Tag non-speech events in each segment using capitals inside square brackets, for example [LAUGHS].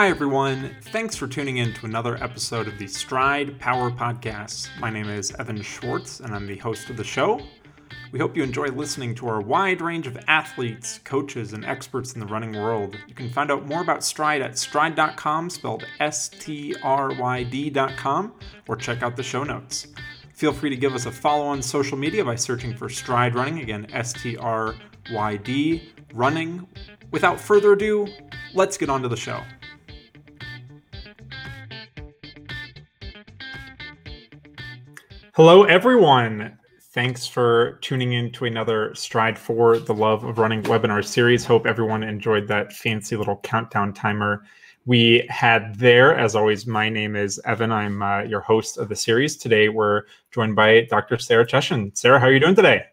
Hi, everyone. Thanks for tuning in to another episode of the Stryd Power Podcast. My name is Evan Schwartz, and I'm the host of the show. We hope you enjoy listening to our wide range of athletes, coaches, and experts in the running world. You can find out more about Stryd at stryd.com, spelled S T R Y D.com, or check out the show notes. Feel free to give us a follow on social media by searching for Stryd Running, again, S T R Y D, running. Without further ado, let's get on to the show. Hello, everyone. Thanks for tuning in to another Stryd for the Love of Running webinar series. Hope everyone enjoyed that fancy little countdown timer we had there. As always, my name is Evan. I'm uh, your host of the series. Today, we're joined by Dr. Sarah Cheshin. Sarah, how are you doing today?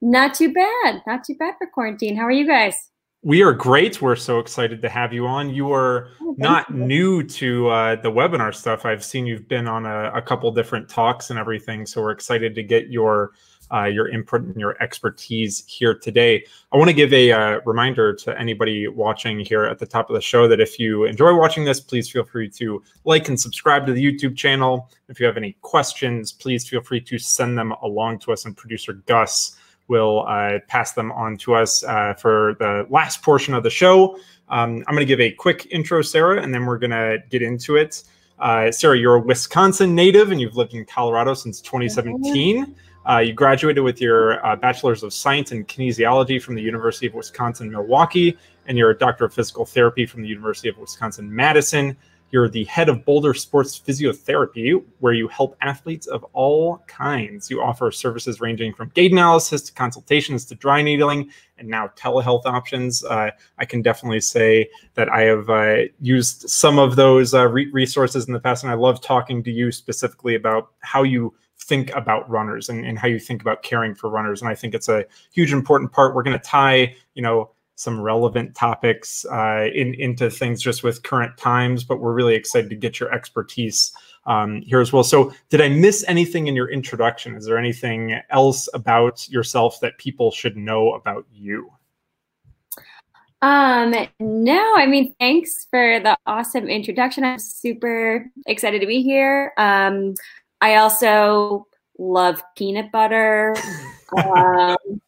Not too bad. Not too bad for quarantine. How are you guys? We are great. We're so excited to have you on. You are oh, not you. new to uh, the webinar stuff. I've seen you've been on a, a, couple different talks and everything. So we're excited to get your uh, your input and your expertise here today. I want to give a uh, reminder to anybody watching here at the top of the show that if you enjoy watching this, please feel free to like and subscribe to the YouTube channel. If you have any questions, please feel free to send them along to us and producer Gus will uh, pass them on to us uh, for the last portion of the show. Um, I'm going to give a quick intro, Sarah, and then we're going to get into it. Uh, Sarah, you're a Wisconsin native and you've lived in Colorado since 2017. Uh, you graduated with your uh, Bachelor's of Science in Kinesiology from the University of Wisconsin Milwaukee, and you're a Doctor of Physical Therapy from the University of Wisconsin Madison. You're the head of Boulder Sports Physiotherapy, where you help athletes of all kinds. You offer services ranging from gait analysis to consultations to dry needling and now telehealth options. Uh, I can definitely say that I have uh, used some of those uh, re- resources in the past, and I love talking to you specifically about how you think about runners and, and how you think about caring for runners. And I think it's a huge important part. We're going to tie, you know, some relevant topics uh, in, into things just with current times, but we're really excited to get your expertise um, here as well. So, did I miss anything in your introduction? Is there anything else about yourself that people should know about you? Um, no, I mean, thanks for the awesome introduction. I'm super excited to be here. Um, I also love peanut butter. [LAUGHS] um,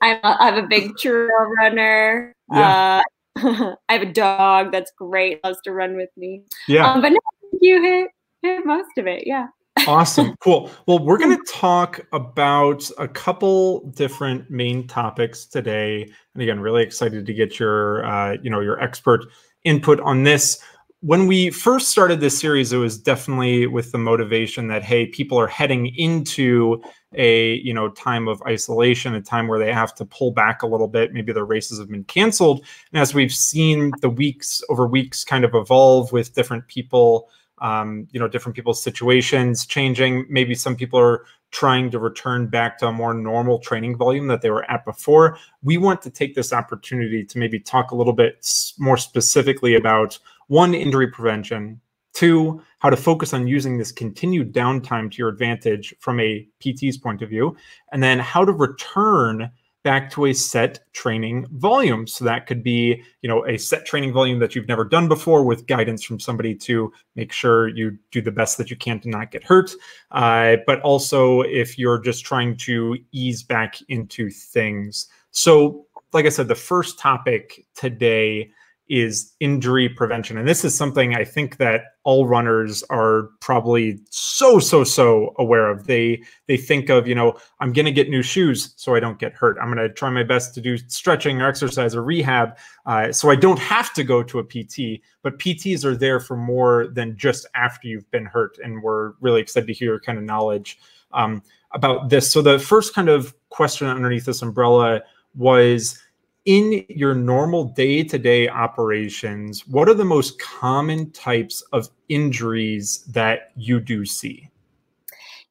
I'm a, I'm a big trail runner. Yeah. Uh, [LAUGHS] I have a dog that's great, loves to run with me. Yeah. Um, but no, you hit, hit most of it. Yeah. awesome. [LAUGHS] Cool. Well, we're going to talk about a couple different main topics today. And again, really excited to get your, uh, you know, your expert input on this when we first started this series, it was definitely with the motivation that hey, people are heading into a you know time of isolation, a time where they have to pull back a little bit. Maybe their races have been canceled, and as we've seen the weeks over weeks kind of evolve with different people, um, you know, different people's situations changing. Maybe some people are trying to return back to a more normal training volume that they were at before. We want to take this opportunity to maybe talk a little bit more specifically about one, injury prevention, two, how to focus on using this continued downtime to your advantage from a PT's point of view, and then how to return back to a set training volume. So that could be, you know, a set training volume that you've never done before with guidance from somebody to make sure you do the best that you can to not get hurt. Uh, but also if you're just trying to ease back into things. So, like I said, the first topic today is injury prevention. And this is something I think that all runners are probably so so so aware of. They they think of, you know, I'm going to get new shoes so I don't get hurt. I'm going to try my best to do stretching or exercise or rehab uh, so I don't have to go to a PT. But PTs are there for more than just after you've been hurt. And we're really excited to hear your kind of knowledge um, about this. So the first kind of question underneath this umbrella was in your normal day to day operations, what are the most common types of injuries that you do see?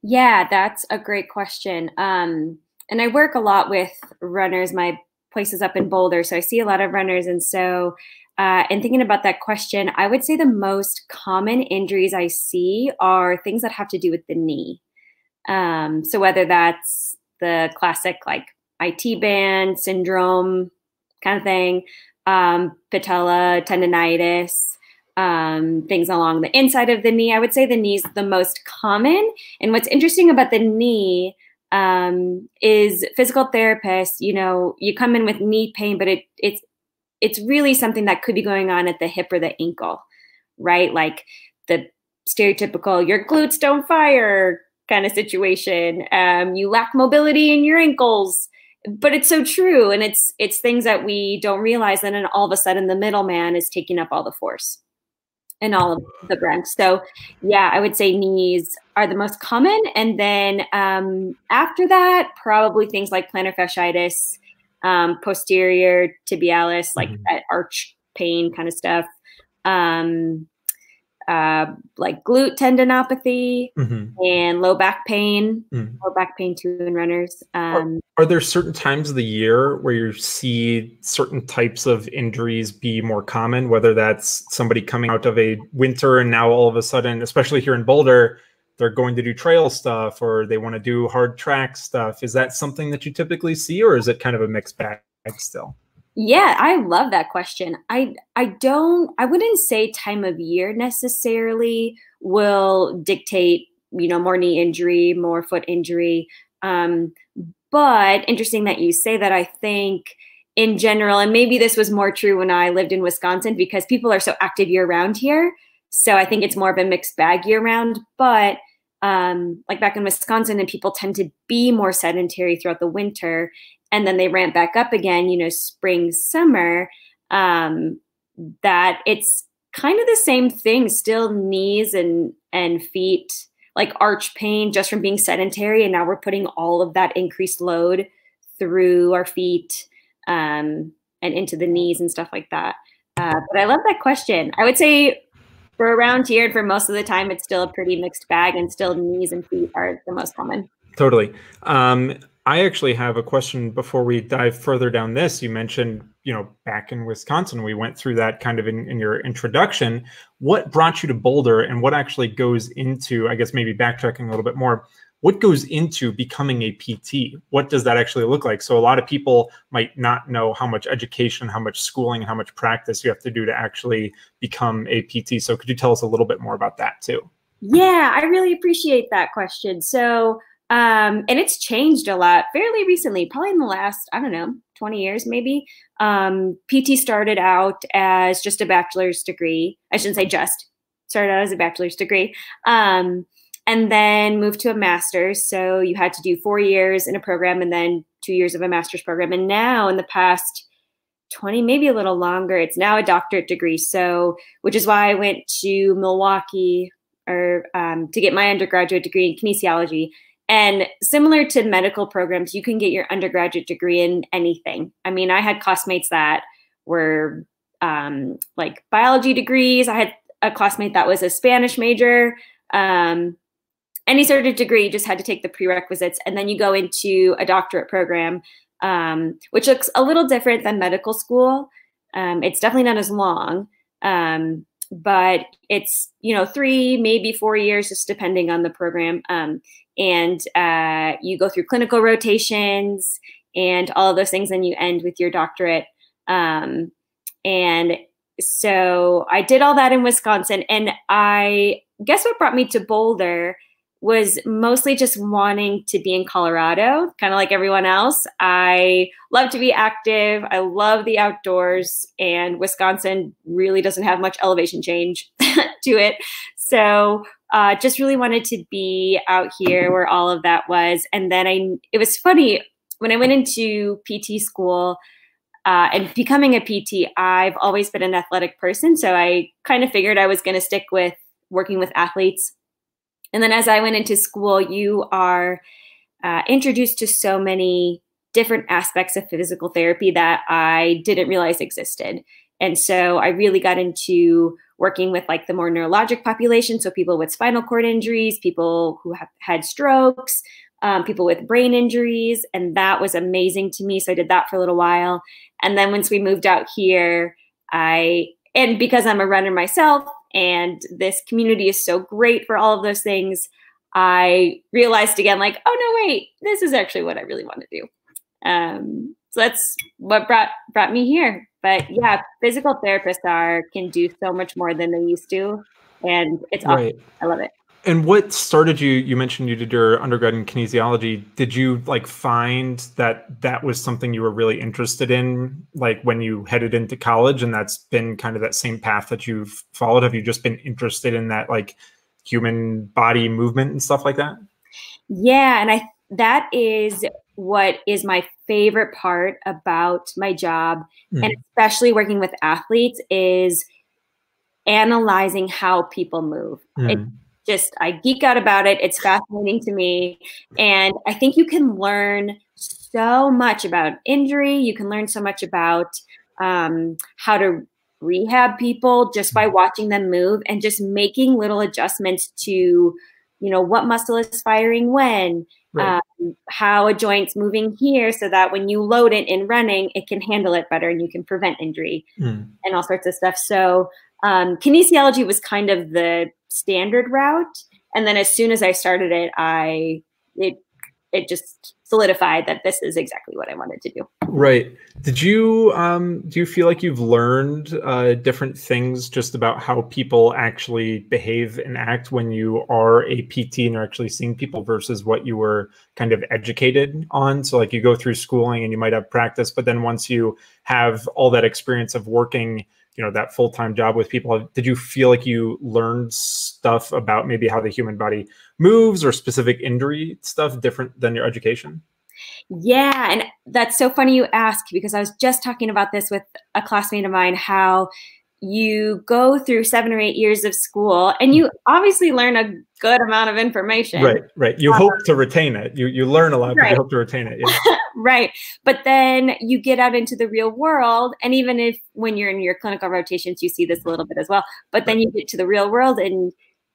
Yeah, that's a great question. Um, and I work a lot with runners. My place is up in Boulder, so I see a lot of runners. And so, uh, and thinking about that question, I would say the most common injuries I see are things that have to do with the knee. Um, so whether that's the classic like IT band syndrome, kind of thing, um, patella tendonitis, um, things along the inside of the knee. I would say the knee is the most common. And what's interesting about the knee um, is physical therapists. You know, you come in with knee pain, but it it's it's really something that could be going on at the hip or the ankle, right? Like the stereotypical "your glutes don't fire" kind of situation. Um, you lack mobility in your ankles but it's so true and it's it's things that we don't realize and then all of a sudden the middleman is taking up all the force and all of the brunt so yeah i would say knees are the most common and then um, after that probably things like plantar fasciitis um, posterior tibialis like mm-hmm. that arch pain kind of stuff um, uh, like glute tendinopathy mm-hmm. and low back pain, mm. low back pain too in runners. Um, are, are, there certain times of the year where you see certain types of injuries be more common, whether that's somebody coming out of a winter and now all of a sudden, especially here in Boulder, they're going to do trail stuff or they want to do hard track stuff. Is that something that you typically see or is it kind of a mixed bag still? Yeah, I love that question. I I don't I wouldn't say time of year necessarily will dictate, you know, more knee injury, more foot injury. Um, but interesting that you say that. I think in general, and maybe this was more true when I lived in Wisconsin because people are so active year round here. So I think it's more of a mixed bag year round. But um, like back in Wisconsin, and people tend to be more sedentary throughout the winter and then they ramp back up again, you know, spring, summer, um, that it's kind of the same thing, still knees and and feet, like arch pain just from being sedentary. And now we're putting all of that increased load through our feet um, and into the knees and stuff like that. Uh, but I love that question. I would say for around here and for most of the time, it's still a pretty mixed bag, and still knees and feet are the most common. Totally. Um, I actually have a question before we dive further down this. You mentioned, you know, back in Wisconsin, we went through that kind of in, in, your introduction. What brought you to Boulder and what actually goes into, I guess, maybe backtracking a little bit more, what goes into becoming a PT? What does that actually look like? So, a lot of people might not know how much education, how much schooling, how much practice you have to do to actually become a PT. So, could you tell us a little bit more about that too? Yeah, I really appreciate that question. So, um, and it's changed a lot fairly recently, probably in the last, I don't know, 20 years maybe. Um, PT started out as just a bachelor's degree. I shouldn't say just, started out as a bachelor's degree. Um, and then moved to a master's. So you had to do four years in a program and then two years of a master's program. And now in the past 20, maybe a little longer, it's now a doctorate degree. So, which is why I went to Milwaukee or um, to get my undergraduate degree in kinesiology and similar to medical programs, you can get your undergraduate degree in anything. I mean, I had classmates that were um, like biology degrees. I had a classmate that was a Spanish major. Um, any sort of degree, you just had to take the prerequisites. And then you go into a doctorate program, um, which looks a little different than medical school. Um, it's definitely not as long. Um, but it's you know three maybe four years just depending on the program um, and uh, you go through clinical rotations and all of those things and you end with your doctorate um, and so i did all that in wisconsin and i guess what brought me to boulder was mostly just wanting to be in Colorado, kind of like everyone else. I love to be active. I love the outdoors, and Wisconsin really doesn't have much elevation change [LAUGHS] to it. So, uh, just really wanted to be out here where all of that was. And then I, it was funny when I went into PT school. Uh, and becoming a PT, I've always been an athletic person. So I kind of figured I was going to stick with working with athletes and then as I went into school, you are uh, introduced to so many different aspects of physical therapy that I didn't realize existed. And so I really got into working with like the more neurologic population. So people with spinal cord injuries, people who have had strokes, um, people with brain injuries. And that was amazing to me. So I did that for a little while. And then once we moved out here, I, and because I'm a runner myself, and this community is so great for all of those things i realized again like oh no wait this is actually what i really want to do um, so that's what brought brought me here but yeah, physical therapists are can do so much more than they used to, and it's awesome. right. I love it. And what started you? You mentioned you did your undergrad in kinesiology. Did you like find that that was something you were really interested in, like when you headed into college, and that's been kind of that same path that you've followed? Have you just been interested in that, like human body movement and stuff like that? Yeah, and I that is what is my favorite part about my job mm. and especially working with athletes is analyzing how people move. Mm. It just I geek out about it. It's fascinating to me and I think you can learn so much about injury, you can learn so much about um, how to rehab people just by watching them move and just making little adjustments to you know what muscle is firing when right. um, how a joint's moving here so that when you load it in running it can handle it better and you can prevent injury mm. and all sorts of stuff so um, kinesiology was kind of the standard route and then as soon as i started it i it it just solidified that this is exactly what I wanted to do. Right. Did you um, do you feel like you've learned uh, different things just about how people actually behave and act when you are a PT and are actually seeing people versus what you were kind of educated on? So like you go through schooling and you might have practice, but then once you have all that experience of working you know that full-time job with people did you feel like you learned stuff about maybe how the human body moves or specific injury stuff different than your education? Yeah and that's so funny you ask because i was just talking about this with a classmate of mine how you go through seven or eight years of school and you obviously learn a good amount of information. Right right. You um, hope to retain it. You you learn a lot right. but you hope to retain it yeah. [LAUGHS] right but then you get out into the real world and even if when you're in your clinical rotations you see this a little bit as well but then you get to the real world and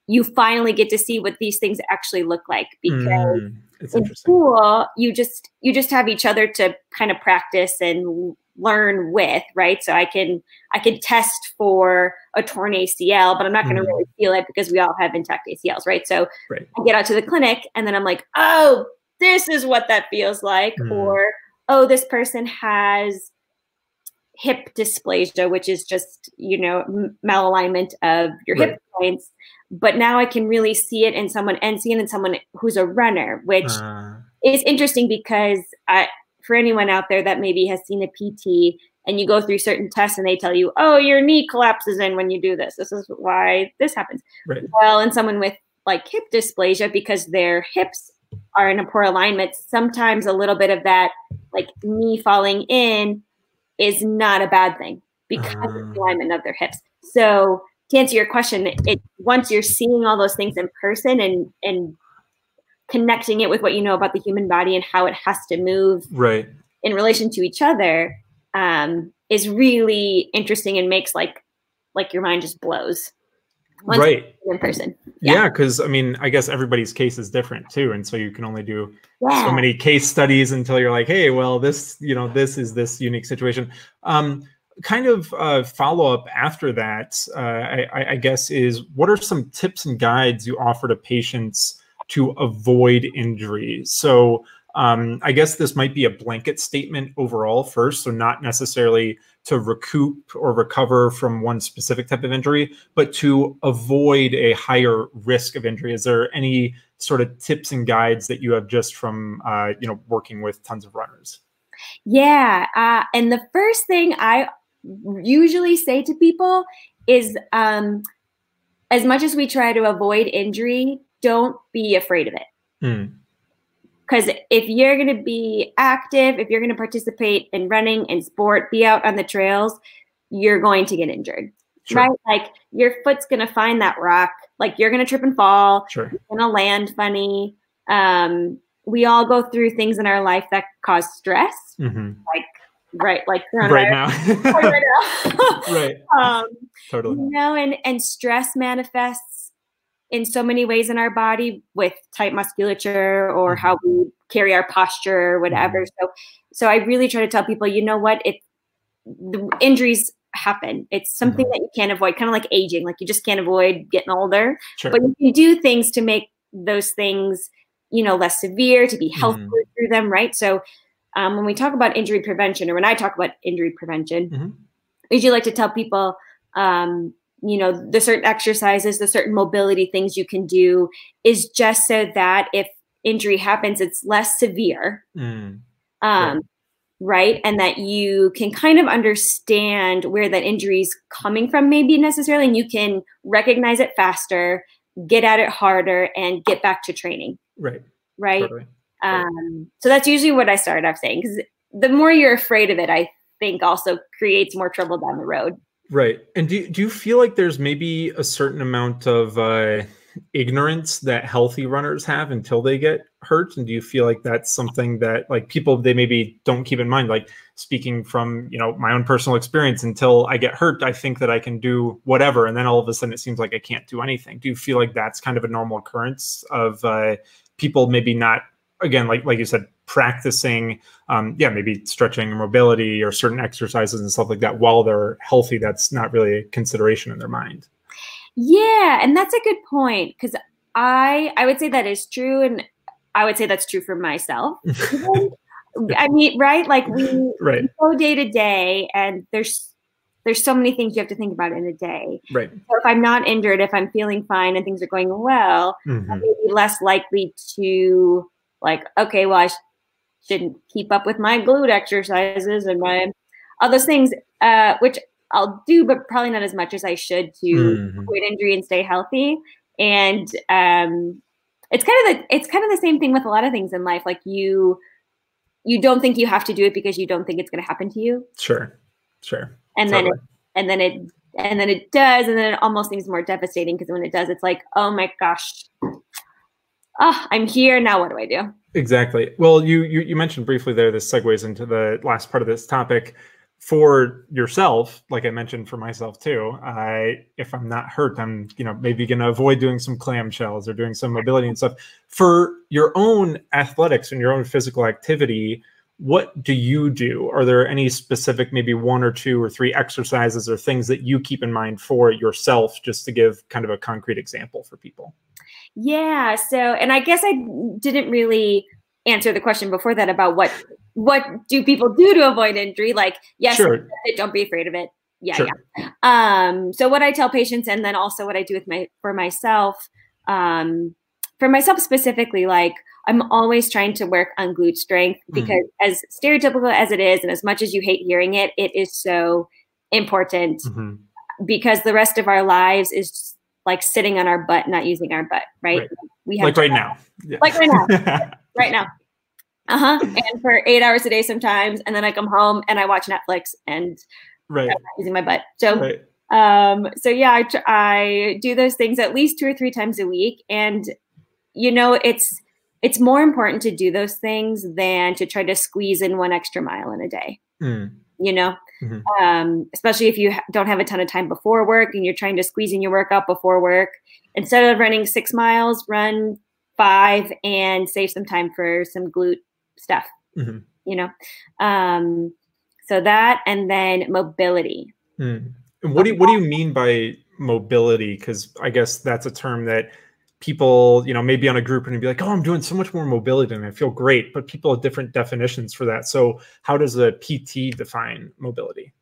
you finally get to see what these things actually look like because mm, in school you just you just have each other to kind of practice and learn with, right? So I can I can test for a torn ACL, but I'm not going to mm. really feel it because we all have intact ACLs, right? So right. I get out to the clinic and then I'm like, oh, this is what that feels like, mm. or oh, this person has hip dysplasia, which is just you know malalignment of your right. hip joints. But now I can really see it in someone and see it in someone who's a runner, which uh. is interesting because I for anyone out there that maybe has seen a PT and you go through certain tests and they tell you, oh, your knee collapses in when you do this. This is why this happens. Right. Well, in someone with like hip dysplasia, because their hips are in a poor alignment, sometimes a little bit of that like knee falling in is not a bad thing because uh. of the alignment of their hips. So to answer your question, it once you're seeing all those things in person and and connecting it with what you know about the human body and how it has to move right in relation to each other um, is really interesting and makes like like your mind just blows right in person yeah because yeah, i mean i guess everybody's case is different too and so you can only do yeah. so many case studies until you're like hey well this you know this is this unique situation um kind of uh, follow up after that uh, I, I guess is what are some tips and guides you offer to patients to avoid injury. So um, I guess this might be a blanket statement overall first, so not necessarily to recoup or recover from one specific type of injury, but to avoid a higher risk of injury. Is there any sort of tips and guides that you have just from uh, you know working with tons of runners? Yeah, uh, and the first thing I usually say to people is, um, as much as we try to avoid injury, don't be afraid of it. Because if you're going to be active, if you're going to participate in running and sport, be out on the trails, you're going to get injured. Sure. Right? Like your foot's going to find that rock. Like you're going to trip and fall. Sure. You're going to land funny. Um, we all go through things in our life that cause stress. Mm-hmm. Like right like [LAUGHS] right now [LAUGHS] right now right [LAUGHS] um totally you know and and stress manifests in so many ways in our body with tight musculature or mm-hmm. how we carry our posture or whatever. Mm-hmm. So so I really try to tell people, you know what, it the injuries happen. It's something mm-hmm. that you can't avoid, kind of like aging. Like you just can't avoid getting older. Sure. But you can do things to make those things, you know, less severe, to be healthier mm-hmm. through them, right? So um, when we talk about injury prevention, or when I talk about injury prevention, mm-hmm. I usually like to tell people, um, you know, the certain exercises, the certain mobility things you can do is just so that if injury happens, it's less severe. Mm. Um, right. And that you can kind of understand where that injury is coming from, maybe necessarily, and you can recognize it faster, get at it harder, and get back to training. Right. Right. Totally. Um, so that's usually what I start off saying because the more you're afraid of it, I think also creates more trouble down the road. Right. And do, do you feel like there's maybe a certain amount of uh, ignorance that healthy runners have until they get hurt? And do you feel like that's something that like people, they maybe don't keep in mind? Like speaking from, you know, my own personal experience, until I get hurt, I think that I can do whatever. And then all of a sudden it seems like I can't do anything. Do you feel like that's kind of a normal occurrence of uh, people maybe not again, like like you said, practicing, um, yeah, maybe stretching or mobility or certain exercises and stuff like that while they're healthy. That's not really a consideration in their mind. Yeah, and that's a good point because I I would say that is true, and I would say that's true for myself. [LAUGHS] I mean, right? Like we, right. we go day to day, and there's there's so many things you have to think about in a day. Right. So if I'm not injured, if I'm feeling fine and things are going well, mm-hmm. I'm maybe less likely to like, okay, well, I sh- shouldn't keep up with my glute exercises and my all those things, uh, which I'll do, but probably not as much as I should to mm-hmm. avoid injury and stay healthy. And um, it's kind of the it's kind of the same thing with a lot of things in life. Like you you don't think you have to do it because you don't think it's going to happen to you. Sure, sure. And totally. then it, and then it and then it does, and then it almost seems more devastating because when it does, it's like, oh my gosh, oh, I'm here now. What do I do? Exactly. Well, you, you you mentioned briefly there. This segues into the last part of this topic. For yourself, like I mentioned for myself too, I if I'm not hurt, I'm you know maybe going to avoid doing some clamshells or doing some mobility and stuff. For your own athletics and your own physical activity, what do you do? Are there any specific, maybe one or two or three exercises or things that you keep in mind for yourself, just to give kind of a concrete example for people? Yeah. So, and I guess I didn't really answer the question before that about what what do people do to avoid injury? Like, yes, sure. don't be afraid of it. Yeah, sure. yeah. Um, so what I tell patients, and then also what I do with my for myself, um, for myself specifically, like I'm always trying to work on glute strength mm-hmm. because mm-hmm. as stereotypical as it is, and as much as you hate hearing it, it is so important mm-hmm. because the rest of our lives is like sitting on our butt, not using our butt, right? right. We have like right now. Yeah. Like right now. [LAUGHS] right now. Uh-huh. And for eight hours a day sometimes. And then I come home and I watch Netflix and right. Using my butt. So right. um so yeah, I tr- I do those things at least two or three times a week. And you know, it's it's more important to do those things than to try to squeeze in one extra mile in a day. Mm. You know, mm-hmm. um, especially if you don't have a ton of time before work and you're trying to squeeze in your workout before work. Instead of running six miles, run five and save some time for some glute stuff. Mm-hmm. You know, um, so that and then mobility. Mm. What do you, what do you mean by mobility? Because I guess that's a term that people, you know, maybe on a group and be like, oh, I'm doing so much more mobility and I feel great. But people have different definitions for that. So, how does a PT define mobility?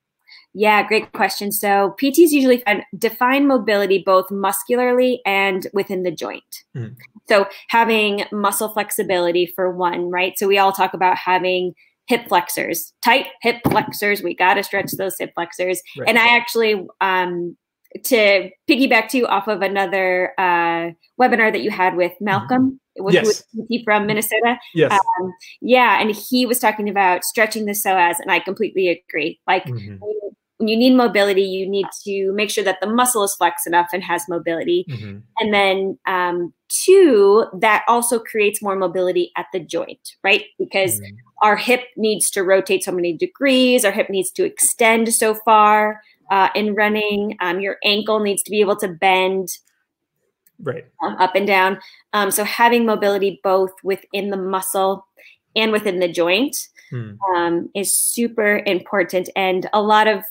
Yeah, great question. So, PTs usually define mobility both muscularly and within the joint. Mm. So, having muscle flexibility for one, right? So, we all talk about having hip flexors, tight hip flexors. We got to stretch those hip flexors. Right. And I actually um, to piggyback to off of another uh, webinar that you had with mm-hmm. Malcolm, with, yes. with from Minnesota. Yes. Um, yeah, and he was talking about stretching the psoas, and I completely agree. Like mm-hmm. when you need mobility, you need to make sure that the muscle is flex enough and has mobility, mm-hmm. and then um, two, that also creates more mobility at the joint, right? Because mm-hmm. our hip needs to rotate so many degrees, our hip needs to extend so far uh, in running. Um, your ankle needs to be able to bend right um, up and down. Um, so having mobility both within the muscle and within the joint hmm. um, is super important. And a lot of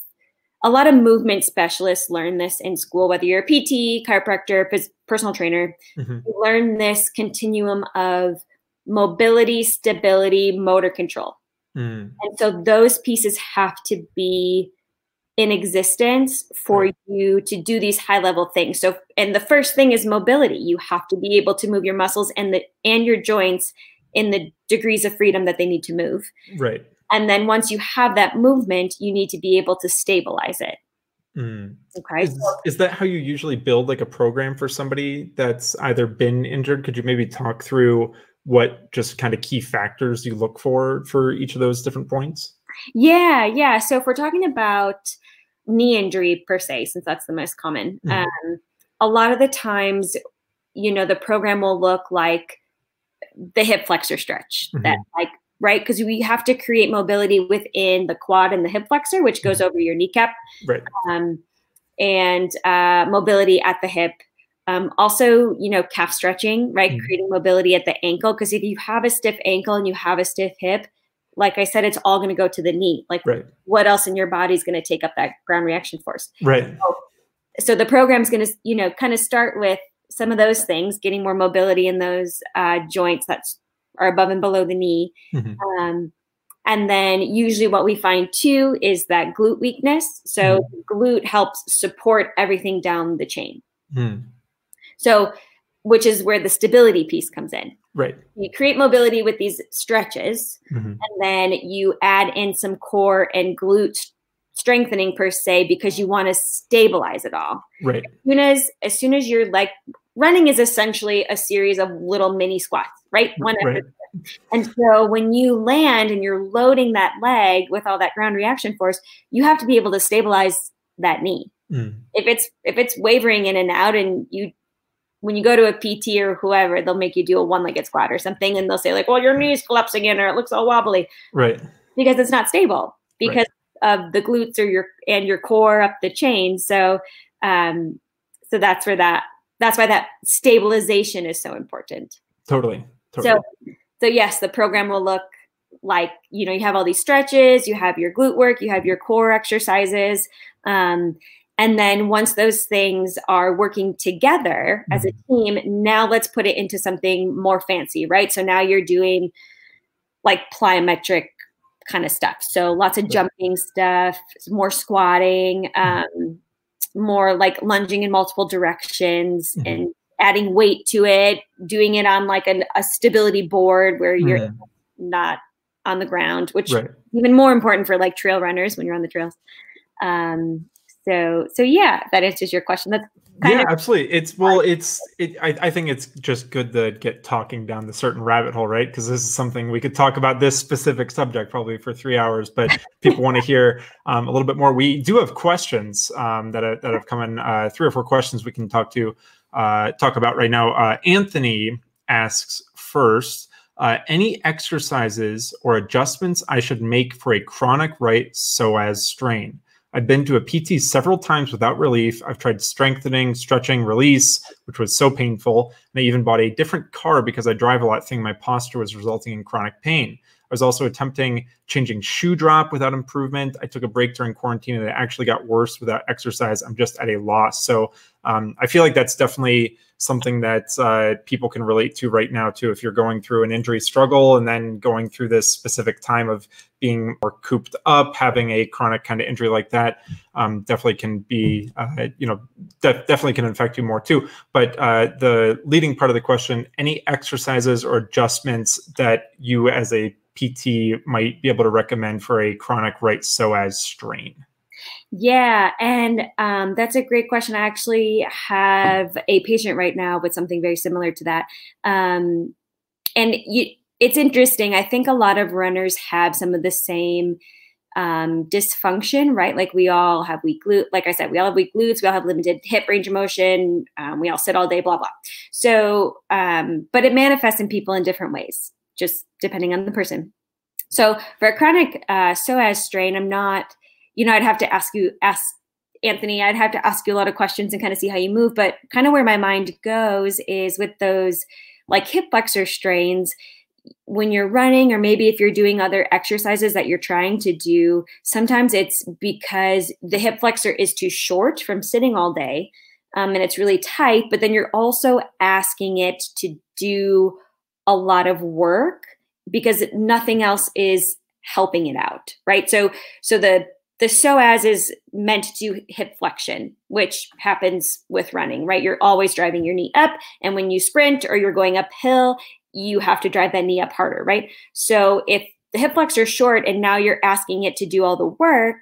a lot of movement specialists learn this in school, whether you're a PT, chiropractor, personal trainer, mm-hmm. learn this continuum of mobility, stability, motor control. Mm. And so those pieces have to be in existence for you to do these high level things. So and the first thing is mobility. You have to be able to move your muscles and the and your joints in the degrees of freedom that they need to move. Right. And then once you have that movement, you need to be able to stabilize it. Mm. Okay. Is, is, that how you usually build like a program for somebody that's either been injured? Could you maybe talk through what just kind of key factors you look for for each of those different points? Yeah, yeah. So if we're talking about knee injury per se, since that's the most common, mm. um, a lot of the times, you know, the program will look like the hip flexor stretch mm-hmm. that like right because we have to create mobility within the quad and the hip flexor which goes mm-hmm. over your kneecap right um, and uh, mobility at the hip um, also you know calf stretching right mm-hmm. creating mobility at the ankle because if you have a stiff ankle and you have a stiff hip like i said it's all going to go to the knee like right. what else in your body is going to take up that ground reaction force right so, so the program's going to you know kind of start with some of those things, getting more mobility in those uh, joints that are above and below the knee. Mm-hmm. Um, and then usually what we find too is that glute weakness. So mm-hmm. glute helps support everything down the chain. Mm. So, which is where the stability piece comes in. Right. You create mobility with these stretches, mm-hmm. and then you add in some core and glute strengthening per se because you want to stabilize it all. Right. As soon as as soon as you're like running is essentially a series of little mini squats, right? One right. And so when you land and you're loading that leg with all that ground reaction force, you have to be able to stabilize that knee. Mm. If it's if it's wavering in and out and you when you go to a PT or whoever, they'll make you do a one-legged squat or something and they'll say like, "Well, your knee's collapsing in or it looks all wobbly." Right. Because it's not stable because right. of the glutes or your and your core up the chain. So um so that's where that that's why that stabilization is so important. Totally. totally. So, so yes, the program will look like you know you have all these stretches, you have your glute work, you have your core exercises, um, and then once those things are working together as a mm-hmm. team, now let's put it into something more fancy, right? So now you're doing like plyometric kind of stuff. So lots of jumping stuff, more squatting. Mm-hmm. Um, more like lunging in multiple directions mm-hmm. and adding weight to it, doing it on like an, a stability board where you're not on the ground, which right. even more important for like trail runners when you're on the trails. Um, so so yeah, that answers your question. That's yeah, absolutely. It's well, it's it. I, I think it's just good to get talking down the certain rabbit hole, right? Because this is something we could talk about this specific subject probably for three hours, but [LAUGHS] people want to hear um, a little bit more. We do have questions um, that that have come in. Uh, three or four questions we can talk to uh, talk about right now. Uh, Anthony asks first. Uh, any exercises or adjustments I should make for a chronic right psoas strain? I've been to a PT several times without relief. I've tried strengthening, stretching, release, which was so painful. And I even bought a different car because I drive a lot, thinking my posture was resulting in chronic pain. I was also attempting changing shoe drop without improvement. I took a break during quarantine and it actually got worse without exercise. I'm just at a loss. So um, I feel like that's definitely something that uh, people can relate to right now too. If you're going through an injury struggle and then going through this specific time of being more cooped up, having a chronic kind of injury like that, um, definitely can be, uh, you know, de- definitely can affect you more too. But uh, the leading part of the question: any exercises or adjustments that you as a PT might be able to recommend for a chronic right psoas strain? Yeah, and um, that's a great question. I actually have a patient right now with something very similar to that. Um, and you, it's interesting. I think a lot of runners have some of the same um, dysfunction, right? Like we all have weak glute. Like I said, we all have weak glutes. We all have limited hip range of motion. Um, we all sit all day, blah blah. So, um, but it manifests in people in different ways, just depending on the person. So for a chronic uh, psoas strain, I'm not you know, I'd have to ask you, ask Anthony, I'd have to ask you a lot of questions and kind of see how you move. But kind of where my mind goes is with those like hip flexor strains, when you're running, or maybe if you're doing other exercises that you're trying to do, sometimes it's because the hip flexor is too short from sitting all day um, and it's really tight. But then you're also asking it to do a lot of work because nothing else is helping it out right so so the the psoas is meant to do hip flexion, which happens with running, right? You're always driving your knee up. And when you sprint or you're going uphill, you have to drive that knee up harder, right? So if the hip flexor is short and now you're asking it to do all the work,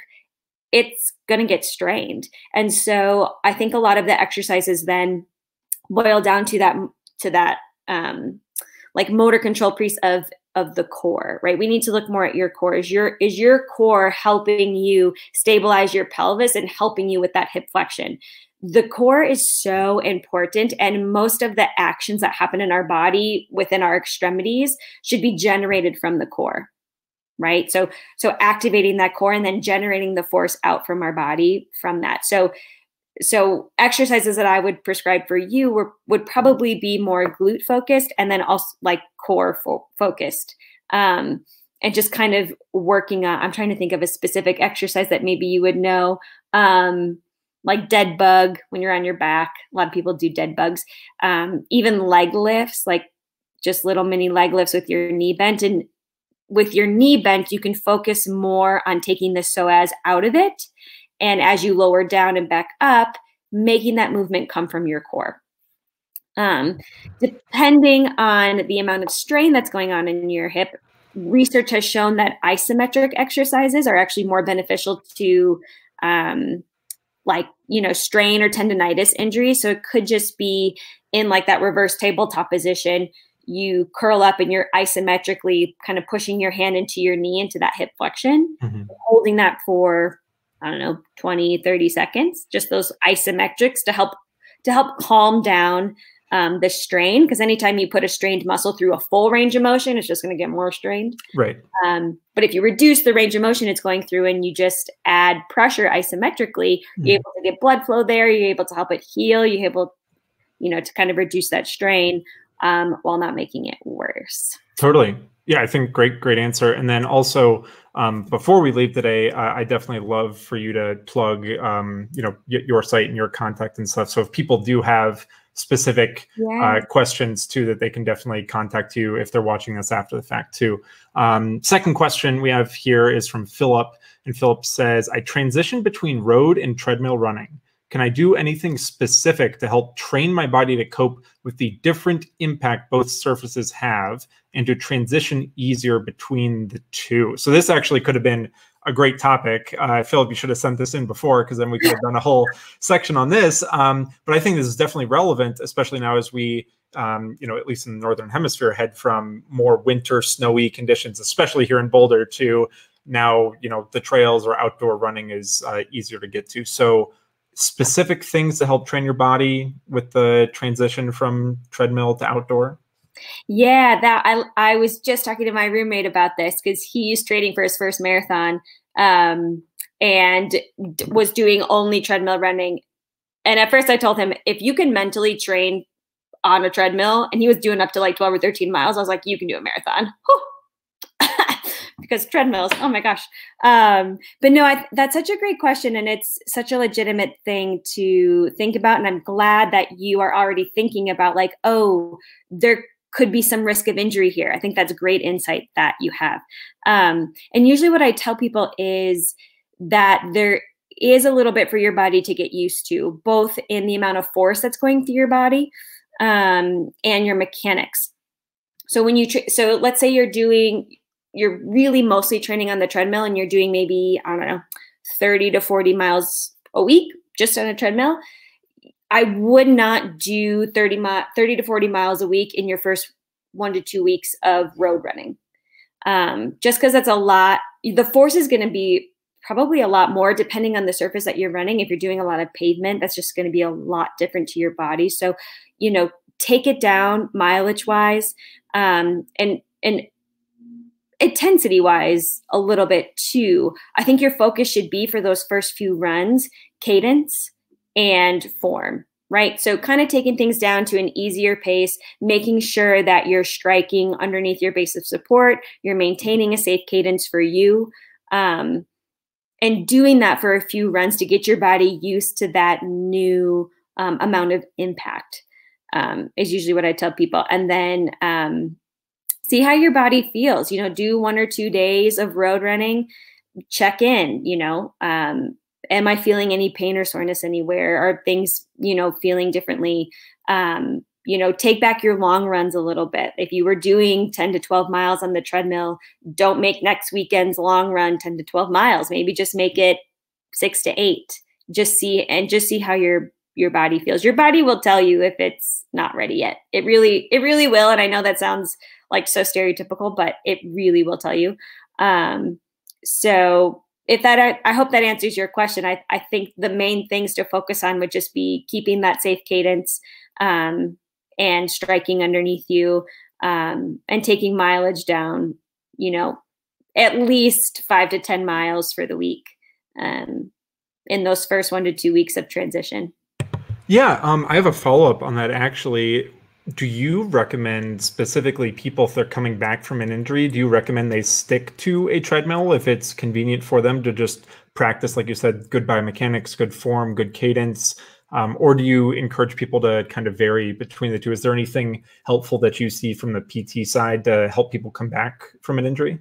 it's going to get strained. And so I think a lot of the exercises then boil down to that to that um, like motor control piece of of the core right? We need to look more at your core. Is your is your core helping you stabilize your pelvis and helping you with that hip flexion? The core is so important and most of the actions that happen in our body within our extremities should be generated from the core right? So so activating that core and then generating the force out from our body from that. So so exercises that I would prescribe for you were, would probably be more glute focused and then also like core fo- focused. Um, and just kind of working on, I'm trying to think of a specific exercise that maybe you would know. Um, like dead bug when you're on your back. A lot of people do dead bugs. Um, even leg lifts, like just little mini leg lifts with your knee bent. And with your knee bent, you can focus more on taking the psoas out of it and as you lower down and back up, making that movement come from your core. Um, depending on the amount of strain that's going on in your hip, research has shown that isometric exercises are actually more beneficial to um, like you know strain or tendonitis injuries so it could just be in like that reverse tabletop position you curl up and you're isometrically kind of pushing your hand into your knee into that hip flexion mm-hmm. holding that for I don't know, 20, 30 seconds, just those isometrics to help to help calm down um, the strain. Because anytime you put a strained muscle through a full range of motion, it's just going to get more strained. Right. Um, but if you reduce the range of motion it's going through and you just add pressure isometrically, mm-hmm. you're able to get blood flow there. You're able to help it heal. You're able, you know, to kind of reduce that strain um, while not making it worse. Totally. Yeah, I think great, great answer. And then also, um, before we leave today, uh, I definitely love for you to plug, um, you know, your site and your contact and stuff. So if people do have specific yeah. uh, questions too, that they can definitely contact you if they're watching this after the fact too. Um, second question we have here is from Philip, and Philip says, "I transition between road and treadmill running." Can I do anything specific to help train my body to cope with the different impact both surfaces have and to transition easier between the two? So, this actually could have been a great topic. Uh, Philip, you should have sent this in before because then we could have done a whole [LAUGHS] section on this. Um, but I think this is definitely relevant, especially now as we, um, you know, at least in the northern hemisphere, head from more winter snowy conditions, especially here in Boulder, to now, you know, the trails or outdoor running is uh, easier to get to. So, specific things to help train your body with the transition from treadmill to outdoor? Yeah, that I I was just talking to my roommate about this because he's training for his first marathon um, and d- was doing only treadmill running. And at first, I told him if you can mentally train on a treadmill, and he was doing up to like twelve or thirteen miles, I was like, you can do a marathon. [LAUGHS] because treadmills oh my gosh. Um, but no I, that's such a great question and it's such a legitimate thing to think about and i'm glad that you are already thinking about like oh there could be some risk of injury here. I think that's great insight that you have. Um, and usually what i tell people is that there is a little bit for your body to get used to both in the amount of force that's going through your body um, and your mechanics. So when you tra- so let's say you're doing you're really mostly training on the treadmill and you're doing maybe, I don't know, 30 to 40 miles a week just on a treadmill, I would not do 30, mi- 30 to 40 miles a week in your first one to two weeks of road running. Um, just because that's a lot, the force is going to be probably a lot more depending on the surface that you're running. If you're doing a lot of pavement, that's just going to be a lot different to your body. So, you know, take it down mileage wise um, and and intensity wise a little bit too. I think your focus should be for those first few runs, cadence and form, right? So kind of taking things down to an easier pace, making sure that you're striking underneath your base of support, you're maintaining a safe cadence for you. Um, and doing that for a few runs to get your body used to that new um, amount of impact um, is usually what I tell people. And then um, see how your body feels. You know, do one or two days of road running. check in, you know, um, am I feeling any pain or soreness anywhere? Are things, you know, feeling differently? Um, you know, take back your long runs a little bit. If you were doing 10 to 12 miles on the treadmill, don't make next weekend's long run 10 to 12 miles. Maybe just make it six to eight. Just see and just see how your your body feels. Your body will tell you if it's not ready yet. It really, it really will. And I know that sounds like so stereotypical, but it really will tell you. Um, so if that, I, hope that answers your question. I, I think the main things to focus on would just be keeping that safe cadence um, and striking underneath you um, and taking mileage down, you know, at least five to 10 miles for the week um, in those first one to two weeks of transition. Yeah, um, I have a follow up on that actually. Do you recommend specifically people if they're coming back from an injury? Do you recommend they stick to a treadmill if it's convenient for them to just practice, like you said, good biomechanics, good form, good cadence? Um, or do you encourage people to kind of vary between the two? Is there anything helpful that you see from the PT side to help people come back from an injury?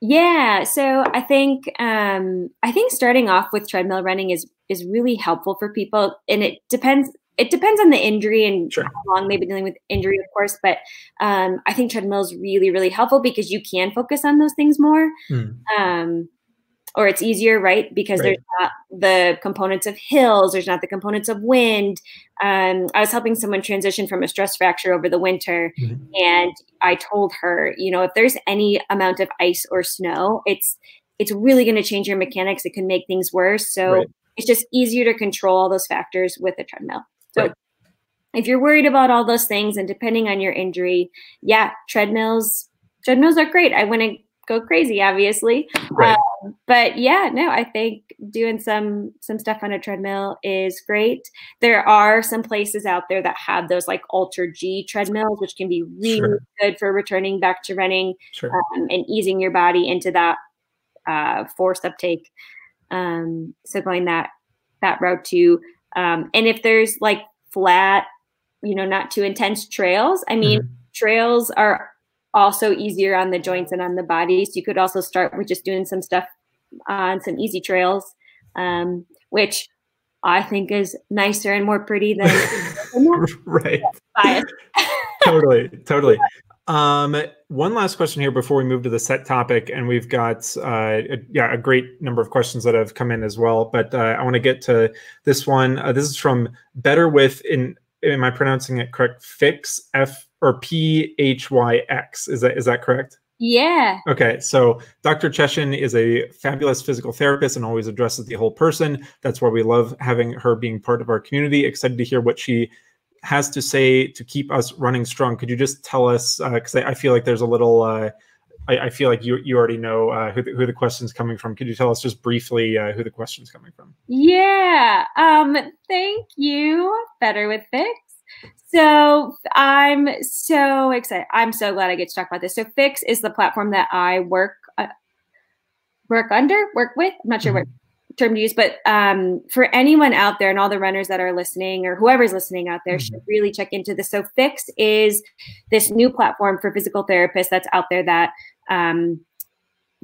Yeah, so I think um, I think starting off with treadmill running is is really helpful for people, and it depends. It depends on the injury and sure. how long they've been dealing with injury, of course. But um, I think treadmill is really, really helpful because you can focus on those things more. Mm. Um, or it's easier, right? Because right. there's not the components of hills, there's not the components of wind. Um, I was helping someone transition from a stress fracture over the winter, mm-hmm. and I told her, you know, if there's any amount of ice or snow, it's it's really going to change your mechanics. It can make things worse. So right. it's just easier to control all those factors with a treadmill. So right. if you're worried about all those things, and depending on your injury, yeah, treadmills treadmills are great. I wouldn't go crazy, obviously. Right. Um, but yeah, no, I think doing some some stuff on a treadmill is great. There are some places out there that have those like AlterG treadmills, which can be really sure. good for returning back to running sure. um, and easing your body into that uh, force uptake. Um, so going that that route too. Um, and if there's like flat, you know, not too intense trails, I mean, mm-hmm. trails are also easier on the joints and on the body. So you could also start with just doing some stuff on some easy trails, um, which I think is nicer and more pretty than [LAUGHS] right. [LAUGHS] totally, totally. [LAUGHS] Um, one last question here before we move to the set topic, and we've got uh, a, yeah a great number of questions that have come in as well. But uh, I want to get to this one. Uh, this is from Better with in am I pronouncing it correct? Fix F or P H Y X. Is that is that correct? Yeah. Okay. So Dr. Cheshin is a fabulous physical therapist and always addresses the whole person. That's why we love having her being part of our community. Excited to hear what she has to say to keep us running strong. Could you just tell us? Because uh, I, I, feel like there's a little. Uh, I, I, feel like you you already know uh, who the, who the question's coming from. Could you tell us just briefly uh, who the question's coming from? Yeah. Um. Thank you. Better with Phyx. So I'm so excited. I'm so glad I get to talk about this. So Phyx is the platform that I work uh, work under, work with. I'm not sure mm-hmm. what term to use, but um, for anyone out there and all the runners that are listening or whoever's listening out there mm-hmm. should really check into this. So Phyx is this new platform for physical therapists that's out there that um,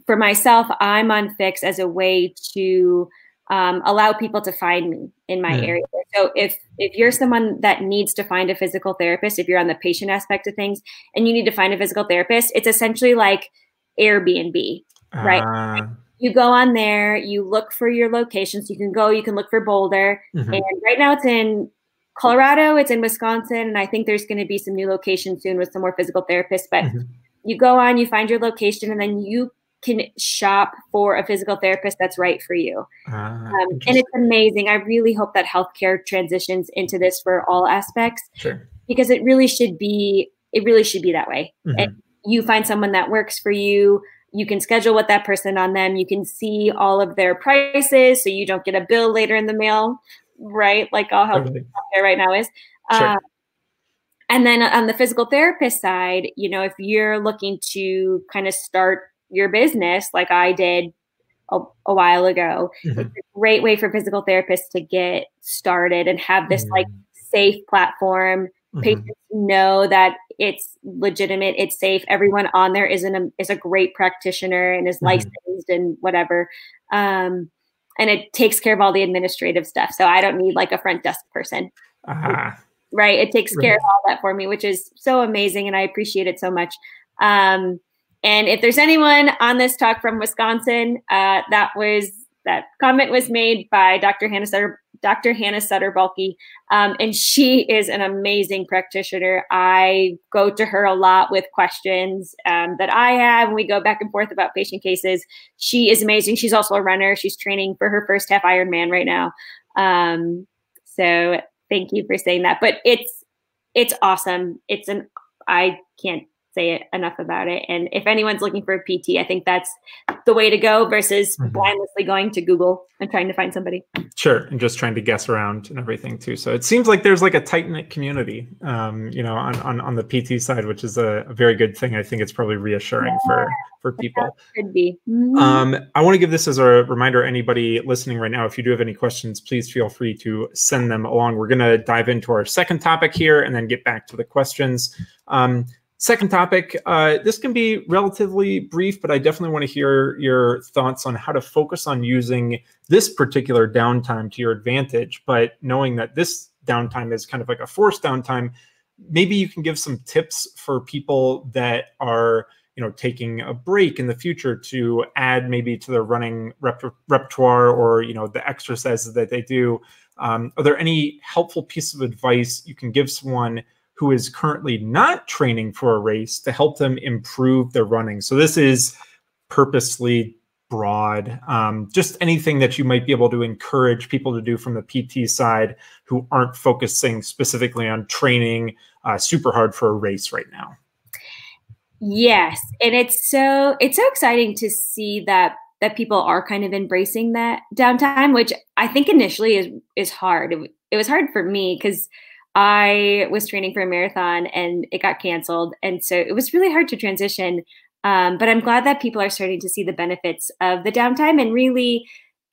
for myself, I'm on Phyx as a way to um, allow people to find me in my mm. area. So if if you're someone that needs to find a physical therapist, if you're on the patient aspect of things and you need to find a physical therapist, it's essentially like Airbnb, right? Ah. You go on there, you look for your locations. You can go, you can look for Boulder, mm-hmm. and right now it's in Colorado, it's in Wisconsin, and I think there's going to be some new locations soon with some more physical therapists. But mm-hmm. you go on, you find your location, and then you can shop for a physical therapist that's right for you. Ah, um, and it's amazing. I really hope that healthcare transitions into this for all aspects. Sure. Because it really should be it really should be that way. Mm-hmm. And you find someone that works for you, you can schedule with that person on them, you can see all of their prices so you don't get a bill later in the mail, right? Like all health totally. there right now is. Sure. Uh, and then on the physical therapist side, you know, if you're looking to kind of start your business like I did a, a while ago. Mm-hmm. It's a great way for physical therapists to get started and have this mm-hmm. like safe platform. Mm-hmm. Patients know that it's legitimate, it's safe. Everyone on there is an is a great practitioner and is mm-hmm. licensed and whatever. Um, and it takes care of all the administrative stuff. So I don't need like a front desk person. Uh-huh. Right. It takes care of all that for me, which is so amazing. And I appreciate it so much. Um, and if there's anyone on this talk from Wisconsin, uh, that was that comment was made by Dr. Hannah Sutter, Dr. Hannah Sutter Bulky, um, and she is an amazing practitioner. I go to her a lot with questions um, that I have, and we go back and forth about patient cases. She is amazing. She's also a runner. She's training for her first half Ironman right now. Um, so thank you for saying that. But it's it's awesome. It's an I can't say it enough about it. And if anyone's looking for a PT, I think that's the way to go versus mm-hmm. blindlessly going to Google and trying to find somebody. Sure, and just trying to guess around and everything too. So it seems like there's like a tight knit community, um, you know, on, on on the PT side, which is a, a very good thing. I think it's probably reassuring yeah, for for people. Could be. Mm-hmm. Um, I want to give this as a reminder. Anybody listening right now, if you do have any questions, please feel free to send them along. We're going to dive into our second topic here and then get back to the questions. Um, Second topic. Uh, this can be relatively brief, but I definitely want to hear your thoughts on how to focus on using this particular downtime to your advantage. But knowing that this downtime is kind of like a forced downtime, maybe you can give some tips for people that are you know taking a break in the future to add maybe to their running rep- repertoire or you know the exercises that they do um, are there any helpful piece of advice you can give someone who is currently not training for a race to help them improve their running. So this is purposely broad. Um, just anything that you might be able to encourage people to do from the PT side who aren't focusing specifically on training uh, super hard for a race right now. Yes, and it's so it's so exciting to see that that people are kind of embracing that downtime, which I think initially is is hard. It, it was hard for me because I was training for a marathon and it got canceled. And so it was really hard to transition. Um, but I'm glad that people are starting to see the benefits of the downtime and really,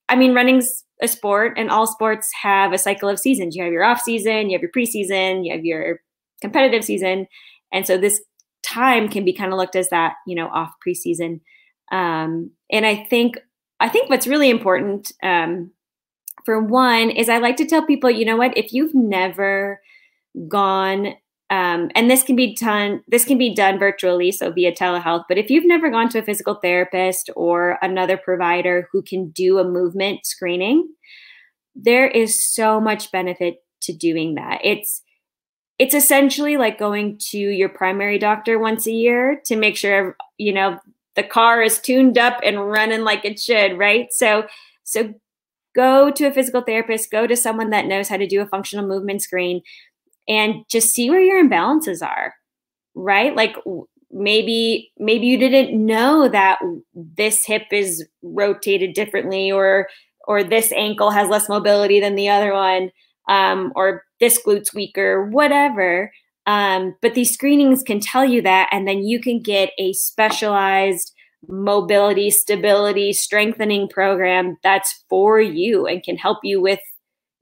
I mean, running's a sport and all sports have a cycle of seasons. You have your off season, you have your preseason, you have your competitive season. And so this time can be kind of looked as that, you know, off preseason. Um, and I think, I think what's really important, um, for one is I like to tell people, you know what, if you've never gone um, and this can be done this can be done virtually so via telehealth but if you've never gone to a physical therapist or another provider who can do a movement screening there is so much benefit to doing that. It's it's essentially like going to your primary doctor once a year to make sure you know the car is tuned up and running like it should right? So so go to a physical therapist go to someone that knows how to do a functional movement screen and just see where your imbalances are right? Like maybe maybe you didn't know that this hip is rotated differently or or this ankle has less mobility than the other one um, or this glute's weaker whatever. Um, but these screenings can tell you that and then you can get a specialized mobility stability strengthening program that's for you and can help you with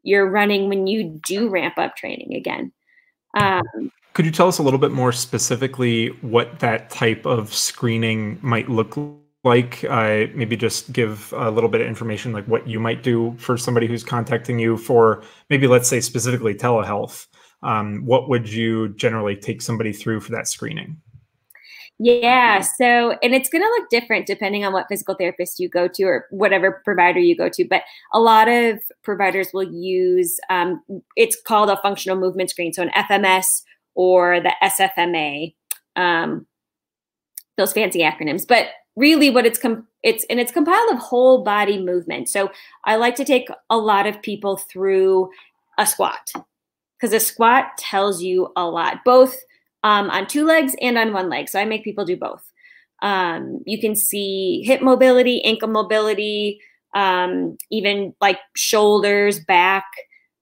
your running when you do ramp up training again um, Could you tell us a little bit more specifically what that type of screening might look like? Uh, maybe just give a little bit of information, like what you might do for somebody who's contacting you for maybe, let's say, specifically telehealth. Um, what would you generally take somebody through for that screening? Yeah. So, and it's going to look different depending on what physical therapist you go to or whatever provider you go to. But a lot of providers will use um, it's called a functional movement screen. So, an FMS or the SFMA, um, those fancy acronyms. But really, what it's com- it's and it's compiled of whole body movement. So, I like to take a lot of people through a squat because a squat tells you a lot, both um, on two legs and on one leg. So I make people do both. Um, you can see hip mobility, ankle mobility, um, even like shoulders, back.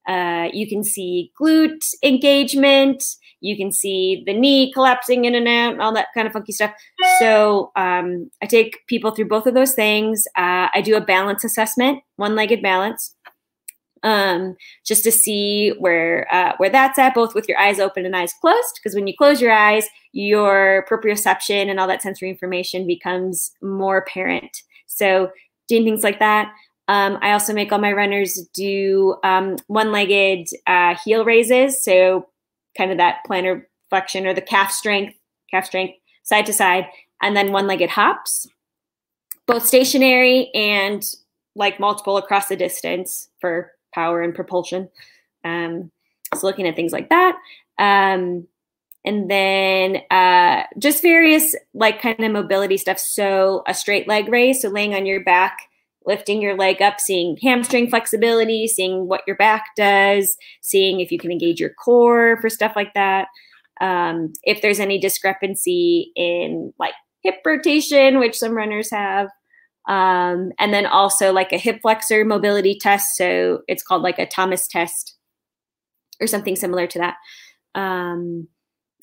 Uh, you can see glute engagement. You can see the knee collapsing in and out, all that kind of funky stuff. So um, I take people through both of those things. Uh, I do a balance assessment, one-legged balance um, just to see where uh, where that's at, both with your eyes open and eyes closed. Because when you close your eyes, your proprioception and all that sensory information becomes more apparent So doing things like that. Um, I also make all my runners do um, one-legged uh, heel raises, so kind of that plantar flexion or the calf strength, calf strength, side to side, and then one-legged hops, both stationary and like multiple across the distance for power and propulsion. Um, so looking at things like that. Um, and then uh, just various like kind of mobility stuff. So a straight leg raise, so laying on your back, lifting your leg up, seeing hamstring flexibility, seeing what your back does, seeing if you can engage your core for stuff like that. Um, if there's any discrepancy in like hip rotation, which some runners have. Um, and then also like a hip flexor mobility test. So it's called like a Thomas test or something similar to that. Um,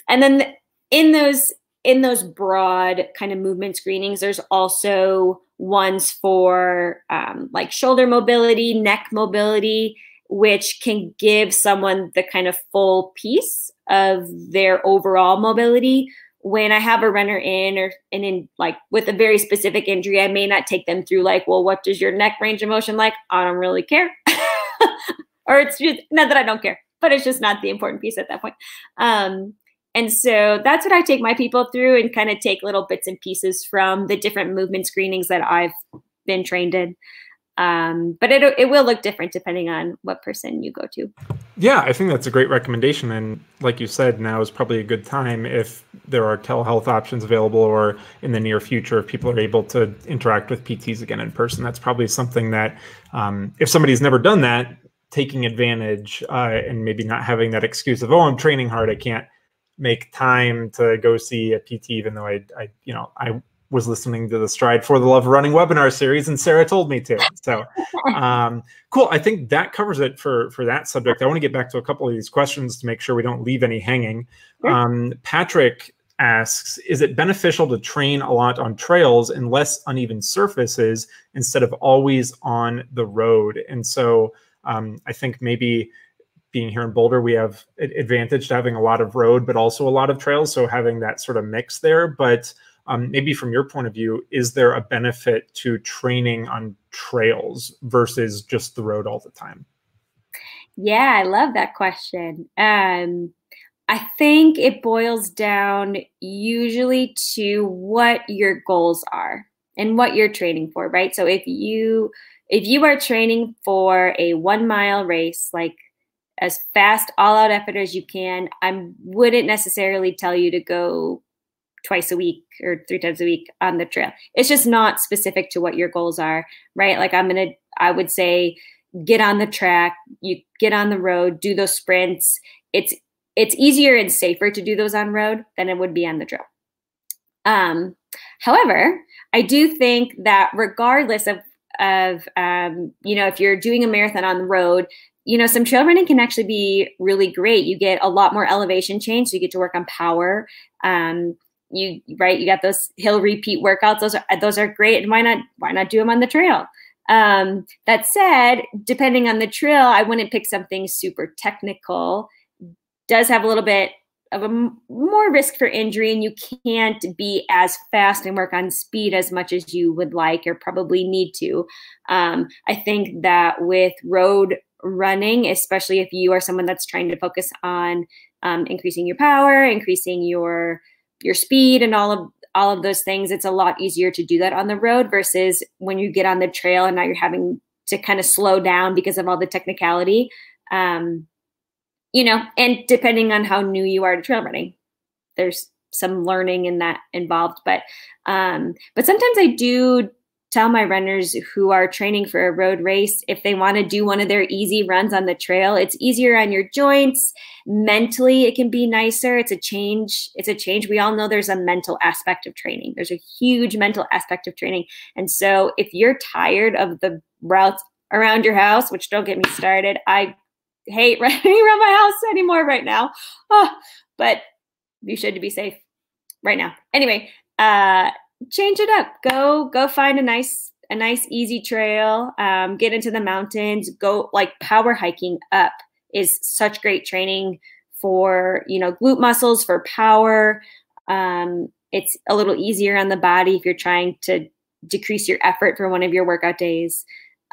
and then in those in those broad kind of movement screenings, there's also ones for um, like shoulder mobility, neck mobility, which can give someone the kind of full piece of their overall mobility. When I have a runner in or and in like with a very specific injury, I may not take them through like, well, what does your neck range of motion like? I don't really care. [LAUGHS] or it's just not that I don't care, but it's just not the important piece at that point. Um, and so that's what I take my people through and kind of take little bits and pieces from the different movement screenings that I've been trained in. Um, but it, it will look different depending on what person you go to. Yeah, I think that's a great recommendation. And like you said, now is probably a good time if there are telehealth options available or in the near future, if people are able to interact with PTs again in person. That's probably something that, um, if somebody's never done that, taking advantage uh, and maybe not having that excuse of, oh, I'm training hard, I can't make time to go see a PT, even though I, I, you know, I was listening to the Stryd for the Love of Running webinar series, and Sarah told me to. So, [LAUGHS] um, cool. I think that covers it for for that subject. I want to get back to a couple of these questions to make sure we don't leave any hanging. Um, Patrick asks, is it beneficial to train a lot on trails and less uneven surfaces instead of always on the road? And so, um, I think maybe being here in Boulder, we have advantage to having a lot of road, but also a lot of trails. So having that sort of mix there. But um, maybe from your point of view, is there a benefit to training on trails versus just the road all the time? Yeah, I love that question. Um, I think it boils down usually to what your goals are and what you're training for, right? So if you if you are training for a one mile race, like as fast, all out effort as you can. I wouldn't necessarily tell you to go twice a week or three times a week on the trail. It's just not specific to what your goals are, right? Like I'm going to, I would say, get on the track, you get on the road, do those sprints. It's, it's easier and safer to do those on road than it would be on the trail. Um, however, I do think that regardless of of um, you know if you're doing a marathon on the road you know, some trail running can actually be really great. You get a lot more elevation change, so you get to work on power. Um, you right, you got those hill repeat workouts. Those are those are great, and why not why not do them on the trail? Um, that said, depending on the trail, I wouldn't pick something super technical. Does have a little bit of a more risk for injury, and you can't be as fast and work on speed as much as you would like or probably need to. Um, I think that with road running, especially if you are someone that's trying to focus on um, increasing your power, increasing your your speed, and all of all of those things. It's a lot easier to do that on the road versus when you get on the trail and now you're having to kind of slow down because of all the technicality. Um, you know, and depending on how new you are to trail running, there's some learning in that involved. But um, but sometimes I do tell my runners who are training for a road race if they want to do one of their easy runs on the trail it's easier on your joints. Mentally it can be nicer. It's a change it's a change. We all know there's a mental aspect of training. There's a huge mental aspect of training. And so if you're tired of the routes around your house which don't get me started i hate [LAUGHS] running around my house anymore right now. Oh, but you should be safe right now. Anyway uh change it up. Go go find a nice a nice easy trail. Um, get into the mountains. Go like power hiking up is such great training for you know glute muscles for power. Um, it's a little easier on the body if you're trying to decrease your effort for one of your workout days.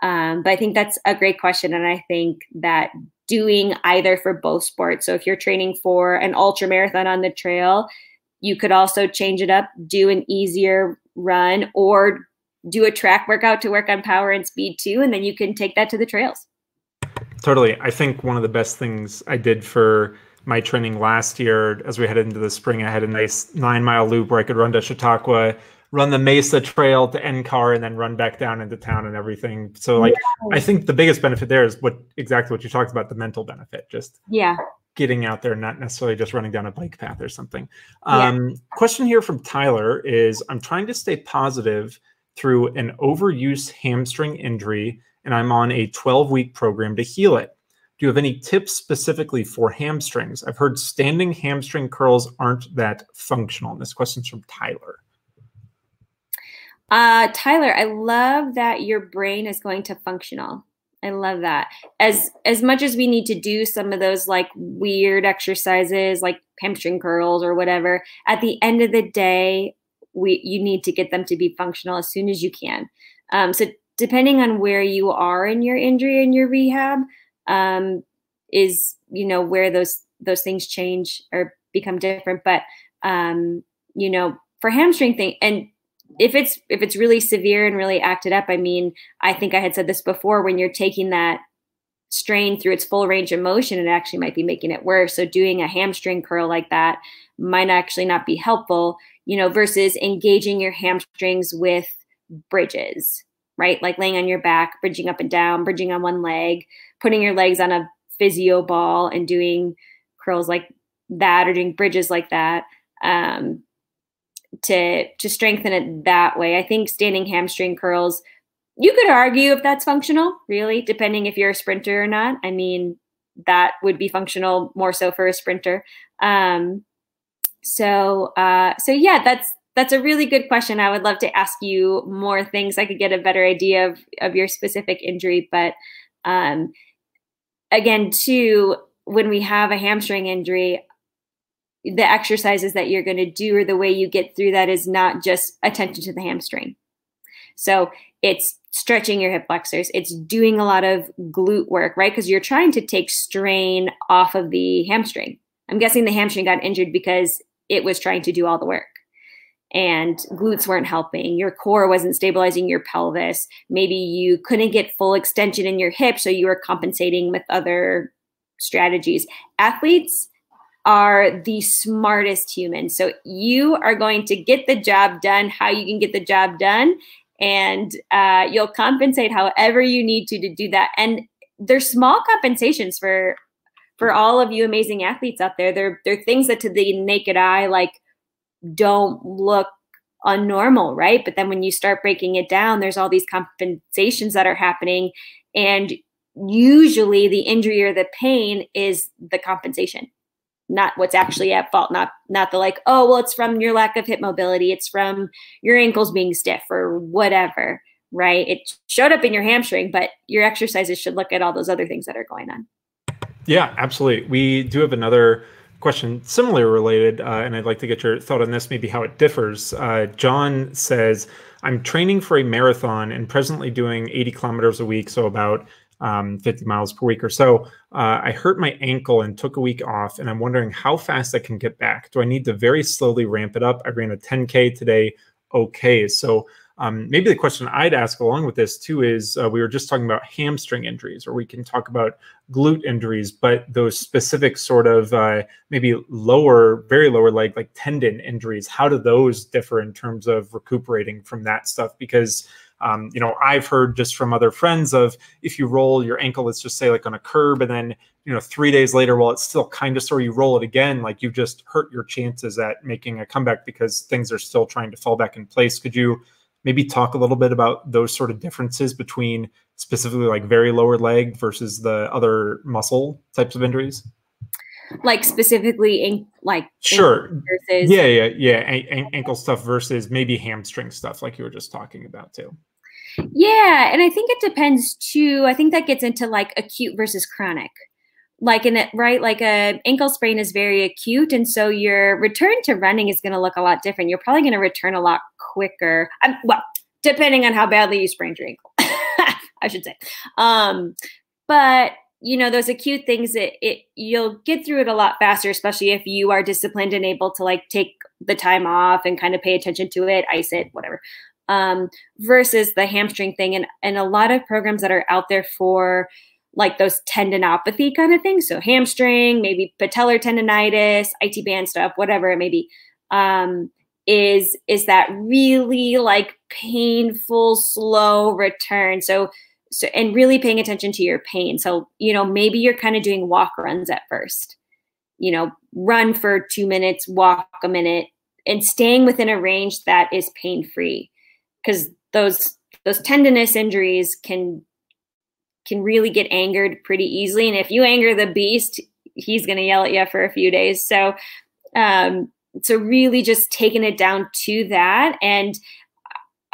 Um, but I think that's a great question. And I think that doing either for both sports. So if you're training for an ultra marathon on the trail, you could also change it up, do an easier run, or do a track workout to work on power and speed too. And then you can take that to the trails. Totally. I think one of the best things I did for my training last year as we headed into the spring, I had a nice nine mile loop where I could run to Chautauqua run the Mesa Trail to NCAR and then run back down into town and everything. So like yeah. I think the biggest benefit there is what exactly what you talked about, the mental benefit. Just yeah. Getting out there, not necessarily just running down a bike path or something. Um, yeah. Question here from Tyler is I'm trying to stay positive through an overuse hamstring injury, and I'm on a 12 week program to heal it. Do you have any tips specifically for hamstrings? I've heard standing hamstring curls aren't that functional. And this question's from Tyler. Uh, Tyler, I love that your brain is going to functional. I love that. As as much as we need to do some of those like weird exercises like hamstring curls or whatever, at the end of the day, we you need to get them to be functional as soon as you can. Um, so depending on where you are in your injury and your rehab, um, is you know where those those things change or become different. But um, you know, for hamstring thing and if it's if it's really severe and really acted up, I mean, I think I had said this before when you're taking that strain through its full range of motion, it actually might be making it worse. So doing a hamstring curl like that might actually not be helpful, you know, versus engaging your hamstrings with bridges, right? Like laying on your back, bridging up and down, bridging on one leg, putting your legs on a physio ball and doing curls like that or doing bridges like that. Um, to to strengthen it that way. I think standing hamstring curls, you could argue if that's functional, really, depending if you're a sprinter or not. I mean, that would be functional more so for a sprinter. Um, so uh, so yeah, that's that's a really good question. I would love to ask you more things. I could get a better idea of of your specific injury, but um, again, too, when we have a hamstring injury, the exercises that you're going to do or the way you get through that is not just attention to the hamstring. So it's stretching your hip flexors, it's doing a lot of glute work, right? Because you're trying to take strain off of the hamstring. I'm guessing the hamstring got injured because it was trying to do all the work. And glutes weren't helping. Your core wasn't stabilizing your pelvis. Maybe you couldn't get full extension in your hip, so you were compensating with other strategies. Athletes, are the smartest humans. So you are going to get the job done how you can get the job done, and uh, you'll compensate however you need to to do that. And there's small compensations for for all of you amazing athletes out there. They're they're things that to the naked eye like don't look unnormal, right? But then when you start breaking it down, there's all these compensations that are happening, and usually the injury or the pain is the compensation not what's actually at fault not not the like oh well it's from your lack of hip mobility it's from your ankles being stiff or whatever right? It showed up in your hamstring but your exercises should look at all those other things that are going on. Yeah absolutely. We do have another question similarly related uh, and i'd like to get your thought on this maybe how it differs. Uh, john says i'm training for a marathon and presently doing 80 kilometers a week so about um, 50 miles per week or so. Uh, I hurt my ankle and took a week off, and I'm wondering how fast I can get back. Do I need to very slowly ramp it up? I ran a 10K today. Okay. So um, maybe the question I'd ask along with this too is uh, we were just talking about hamstring injuries, or we can talk about glute injuries, but those specific sort of uh, maybe lower, very lower leg, like tendon injuries, how do those differ in terms of recuperating from that stuff? Because um, you know, I've heard just from other friends of if you roll your ankle, let's just say like on a curb, and then you know three days later, while it's still kind of sore, you roll it again, like you've just hurt your chances at making a comeback because things are still trying to fall back in place. Could you maybe talk a little bit about those sort of differences between specifically like very lower leg versus the other muscle types of injuries? like specifically in like sure versus yeah yeah yeah a- ankle stuff versus maybe hamstring stuff like you were just talking about too yeah, and I think it depends too. I think that gets into like acute versus chronic. Like in it, right? Like a ankle sprain is very acute, and so your return to running is going to look a lot different. You're probably going to return a lot quicker. Um, well, depending on how badly you sprained your ankle, [LAUGHS] I should say. Um, but you know those acute things it, it you'll get through it a lot faster especially if you are disciplined and able to like take the time off and kind of pay attention to it ice it whatever um, versus the hamstring thing. And and a lot of programs that are out there for like those tendinopathy kind of things. So hamstring maybe patellar tendonitis IT band stuff whatever it may be um, is is that really like painful slow return. So so and really paying attention to your pain. So you know maybe you're kind of doing walk runs at first. You know run for two minutes walk a minute and staying within a range that is pain free because those those tendinous injuries can can really get angered pretty easily and if you anger the beast he's going to yell at you for a few days so um so really just taking it down to that and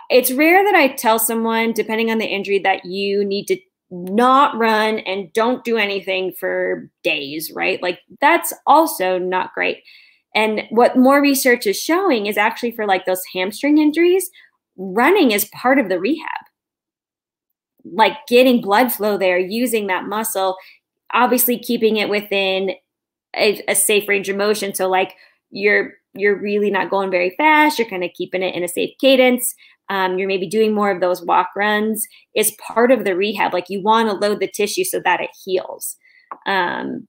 it's rare that I tell someone, depending on the injury, that you need to not run and don't do anything for days, right? Like that's also not great. And what more research is showing is actually for like those hamstring injuries, running is part of the rehab. Like getting blood flow there, using that muscle, obviously keeping it within a, a safe range of motion. So like you're you're really not going very fast, you're kind of keeping it in a safe cadence um, you're maybe doing more of those walk runs is part of the rehab. Like you want to load the tissue so that it heals, um,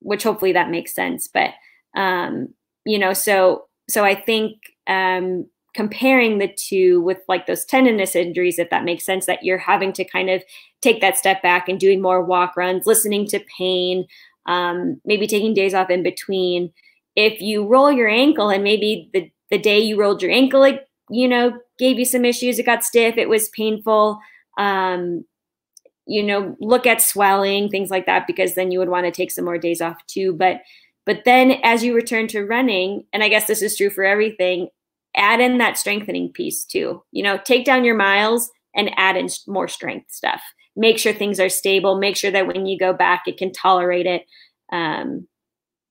which hopefully that makes sense. But um, you know, so so I think um, comparing the two with like those tendinous injuries, if that makes sense, that you're having to kind of take that step back and doing more walk runs, listening to pain, um, maybe taking days off in between. If you roll your ankle and maybe the the day you rolled your ankle, like you know, gave you some issues. It got stiff. It was painful. Um, you know, look at swelling, things like that, because then you would want to take some more days off too. But but then as you return to running, and I guess this is true for everything, add in that strengthening piece too. You know, take down your miles and add in more strength stuff. Make sure things are stable. Make sure that when you go back, it can tolerate it. Um,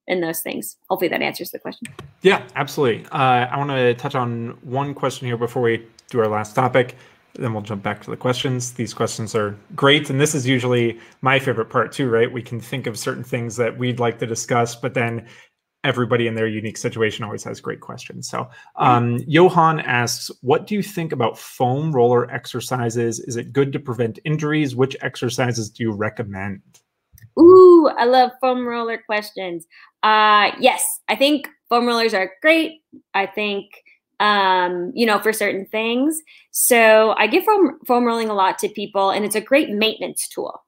and those things. Hopefully that answers the question. Yeah, absolutely. Uh, I want to touch on one question here before we do our last topic. Then we'll jump back to the questions. These questions are great. And this is usually my favorite part, too, right? We can think of certain things that we'd like to discuss, but then everybody in their unique situation always has great questions. So, um, Johan asks, What do you think about foam roller exercises? Is it good to prevent injuries? Which exercises do you recommend? Ooh, I love foam roller questions. Uh, yes, I think foam rollers are great. I think, um, you know, for certain things. So I give foam, foam rolling a lot to people, and it's a great maintenance tool.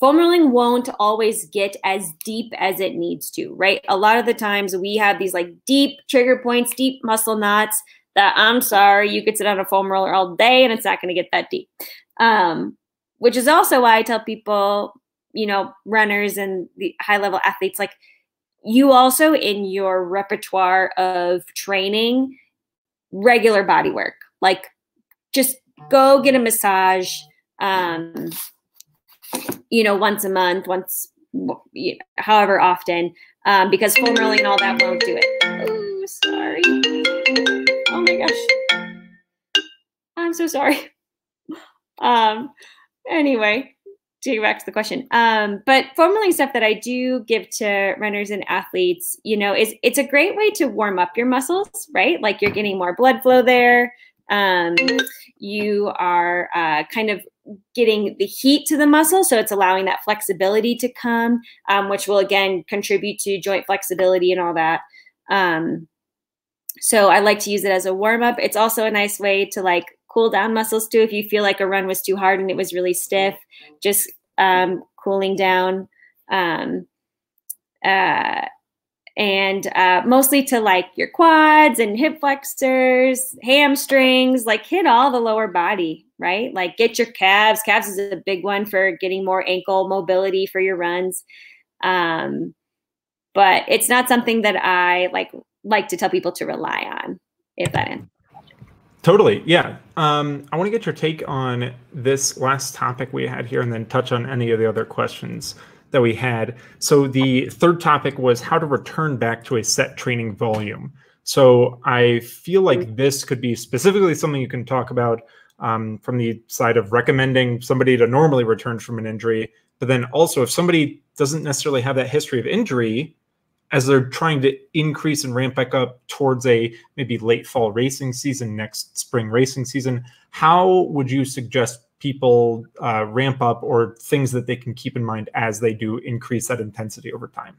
Foam rolling won't always get as deep as it needs to, right? A lot of the times we have these like deep trigger points, deep muscle knots that I'm sorry, you could sit on a foam roller all day and it's not going to get that deep. Um, which is also why I tell people you know runners and the high level athletes like you also in your repertoire of training regular body work like just go get a massage um you know once a month once however often um because rolling and all that won't do it oh sorry oh my gosh i'm so sorry [LAUGHS] um anyway to get back to the question. Um, but formulating stuff that I do give to runners and athletes, you know, is it's a great way to warm up your muscles, right? Like you're getting more blood flow there. Um, you are uh, kind of getting the heat to the muscle, so it's allowing that flexibility to come, um, which will again contribute to joint flexibility and all that. Um, so I like to use it as a warm up. It's also a nice way to like cool down muscles too. If you feel like a run was too hard and it was really stiff, just um, cooling down. Um, uh, and uh, mostly to like your quads and hip flexors, hamstrings, like hit all the lower body, right? Like get your calves. Calves is a big one for getting more ankle mobility for your runs. Um, but it's not something that I like like to tell people to rely on. If that ends. Totally. Yeah. Um, I want to get your take on this last topic we had here and then touch on any of the other questions that we had. So the third topic was how to return back to a set training volume. So I feel like this could be specifically something you can talk about um, from the side of recommending somebody to normally return from an injury. But then also, if somebody doesn't necessarily have that history of injury, as they're trying to increase and ramp back up towards a maybe late fall racing season, next spring racing season, how would you suggest people uh, ramp up or things that they can keep in mind as they do increase that intensity over time?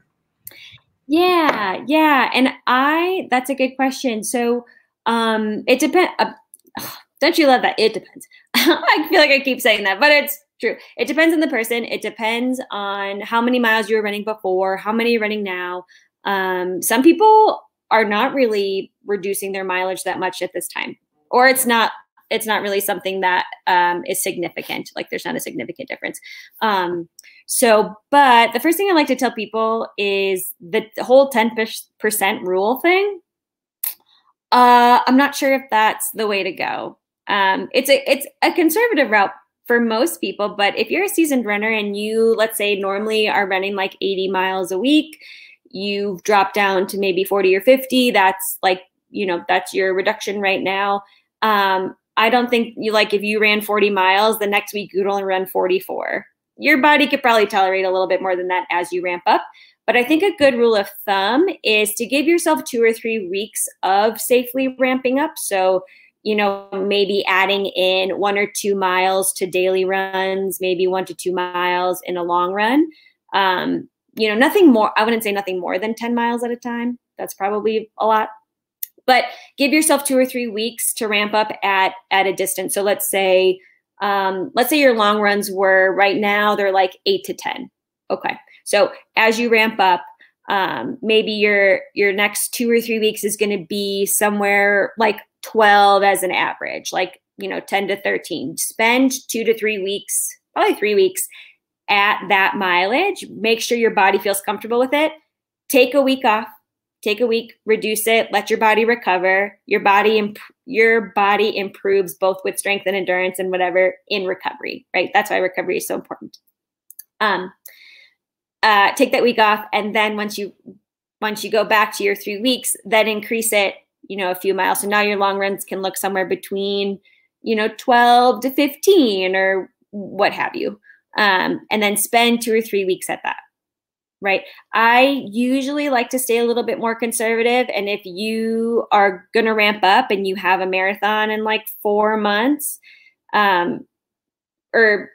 Yeah, yeah. And I, that's a good question. So um, it depends. Uh, [SIGHS] don't you love that? It depends. [LAUGHS] I feel like I keep saying that, but it's true. It depends on the person. It depends on how many miles you were running before, how many you're running now. Um, some people are not really reducing their mileage that much at this time, or it's not it's not really something that um, is significant. Like there's not a significant difference. Um, so, but the first thing I like to tell people is the whole 10% rule thing. Uh, I'm not sure if that's the way to go. Um, it's a it's a conservative route for most people, but if you're a seasoned runner and you, let's say, normally are running like 80 miles a week, you've dropped down to maybe 40 or 50. That's like you know that's your reduction right now. Um, I don't think you like if you ran 40 miles, the next week you'd only run 44. Your body could probably tolerate a little bit more than that as you ramp up. But I think a good rule of thumb is to give yourself two or three weeks of safely ramping up. So, you know, maybe adding in one or two miles to daily runs, maybe one to two miles in a long run. Um, you know, nothing more, I wouldn't say nothing more than 10 miles at a time. That's probably a lot but give yourself two or three weeks to ramp up at at a distance. So let's say um, let's say your long runs were right now they're like eight to ten. Okay. So as you ramp up um, maybe your your next two or three weeks is going to be somewhere like 12 as an average like you know 10 to 13 spend two to three weeks probably three weeks at that mileage. Make sure your body feels comfortable with it. Take a week off take a week, reduce it, let your body recover. Your body imp- your body improves both with strength and endurance and whatever in recovery, right? That's why recovery is so important. Um, uh, take that week off, and then once you once you go back to your three weeks, then increase it, you know, a few miles. So now your long runs can look somewhere between, you know, 12 to 15 or what have you. Um, and then spend two or three weeks at that right? I usually like to stay a little bit more conservative. And if you are going to ramp up and you have a marathon in like four months, um, or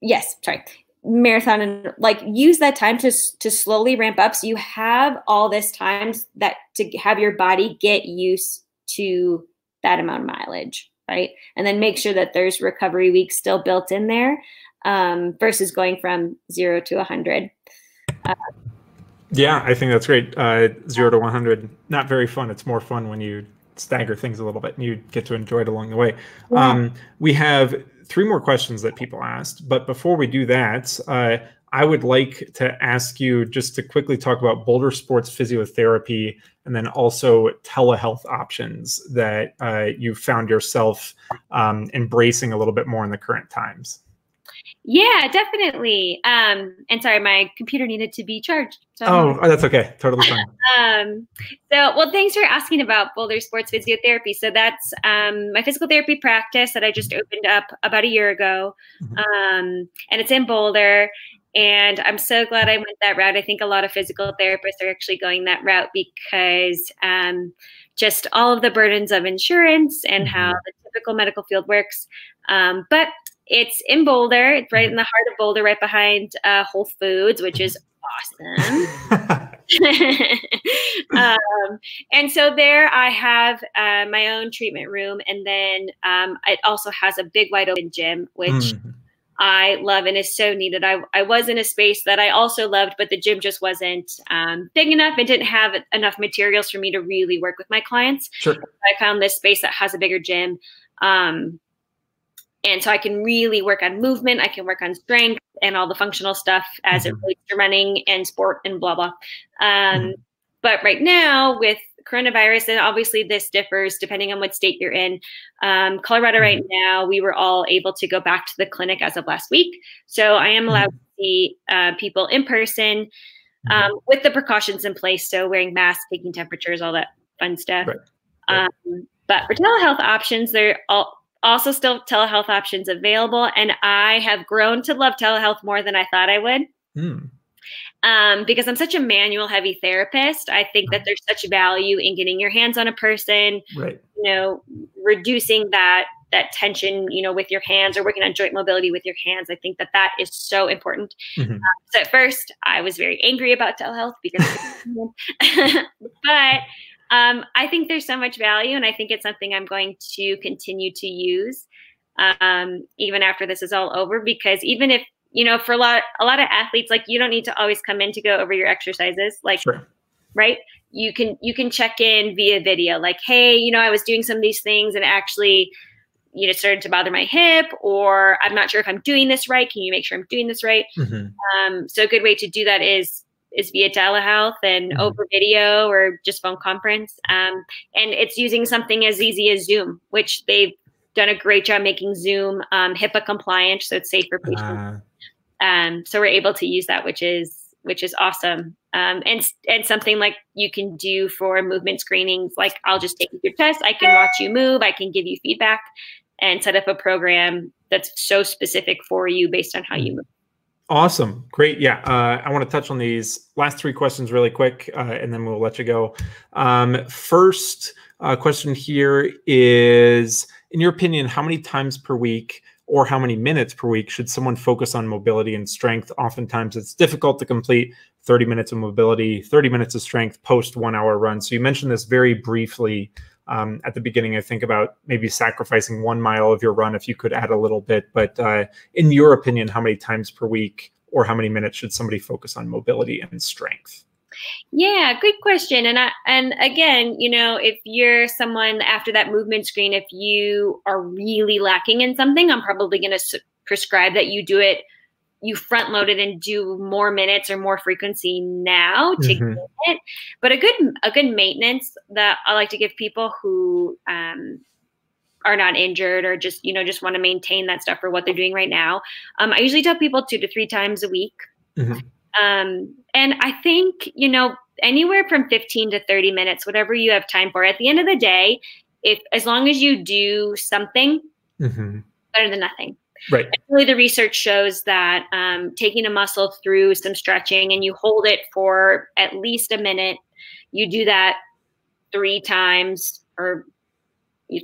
yes, sorry, marathon and like use that time to to slowly ramp up so you have all this time that to have your body get used to that amount of mileage right and then make sure that there's recovery weeks still built in there um, versus going from zero to 100. Uh, yeah, I think that's great. Uh, zero to 100, not very fun. It's more fun when you stagger things a little bit and you get to enjoy it along the way. Yeah. Um, we have three more questions that people asked, but before we do that, uh, I would like to ask you just to quickly talk about Boulder Sports Physiotherapy and then also telehealth options that uh, you found yourself um, embracing a little bit more in the current times. Yeah, definitely. Um, and sorry, my computer needed to be charged. So oh, oh, that's okay. Totally fine. um, so, well, thanks for asking about Boulder Sports Physiotherapy. So that's um, my physical therapy practice that I just opened up about a year ago, mm-hmm. um, and it's in Boulder. And I'm so glad I went that route. I think a lot of physical therapists are actually going that route because um, just all of the burdens of insurance and mm-hmm. how the typical medical field works. Um, but it's in Boulder. It's right in the heart of Boulder, right behind uh, Whole Foods, which is awesome. [LAUGHS] [LAUGHS] um, and so there I have uh, my own treatment room, and then um, it also has a big wide open gym, which mm. I love and is so needed. I, I was in a space that I also loved, but the gym just wasn't um, big enough and didn't have enough materials for me to really work with my clients. Sure. I found this space that has a bigger gym. Um, and so I can really work on movement. I can work on strength and all the functional stuff as mm-hmm. it relates to running and sport and blah blah. Um, mm-hmm. But right now with coronavirus, and obviously this differs depending on what state you're in. Um, Colorado right mm-hmm. now, we were all able to go back to the clinic as of last week, so I am allowed mm-hmm. to see uh, people in person mm-hmm. um, with the precautions in place. So wearing masks, taking temperatures, all that fun stuff. Right. Right. Um, but for telehealth options, there are also still telehealth options available. And I have grown to love telehealth more than I thought I would. Mm. Um, because I'm such a manual heavy therapist, I think that there's such value in getting your hands on a person, right. you know, reducing that that tension, you know, with your hands or working on joint mobility with your hands. I think that that is so important. Mm-hmm. Um, so at first, I was very angry about telehealth because, [LAUGHS] [LAUGHS] but um, I think there's so much value, and I think it's something I'm going to continue to use um, even after this is all over. Because even if you know, for a lot a lot of athletes, like you don't need to always come in to go over your exercises, like sure. right. You can you can check in via video, like, hey, you know, I was doing some of these things and actually you know started to bother my hip or i'm not sure if i'm doing this right can you make sure i'm doing this right mm-hmm. um, so a good way to do that is is via telehealth and mm-hmm. over video or just phone conference um, and it's using something as easy as zoom which they've done a great job making zoom um, hipaa compliant so it's safe for patients uh. um, so we're able to use that which is which is awesome um, and and something like you can do for movement screenings like i'll just take your test i can watch you move i can give you feedback and set up a program that's so specific for you based on how you move. Awesome. Great. Yeah. Uh, I want to touch on these last three questions really quick, uh, and then we'll let you go. Um, first uh, question here is In your opinion, how many times per week or how many minutes per week should someone focus on mobility and strength? Oftentimes it's difficult to complete 30 minutes of mobility, 30 minutes of strength post one hour run. So you mentioned this very briefly um, at the beginning, I think about maybe sacrificing one mile of your run if you could add a little bit. But uh, in your opinion, how many times per week or how many minutes should somebody focus on mobility and strength? Yeah, good question. And I, and again, you know, if you're someone after that movement screen, if you are really lacking in something, I'm probably going to su- prescribe that you do it you front load it and do more minutes or more frequency now to mm-hmm. get it. But a good a good maintenance that I like to give people who um, are not injured or just you know just want to maintain that stuff for what they're doing right now. Um, I usually tell people two to three times a week, mm-hmm. um, and I think you know anywhere from fifteen to thirty minutes, whatever you have time for. At the end of the day, if as long as you do something, mm-hmm. better than nothing. Right. And really, the research shows that um, taking a muscle through some stretching and you hold it for at least a minute, you do that three times or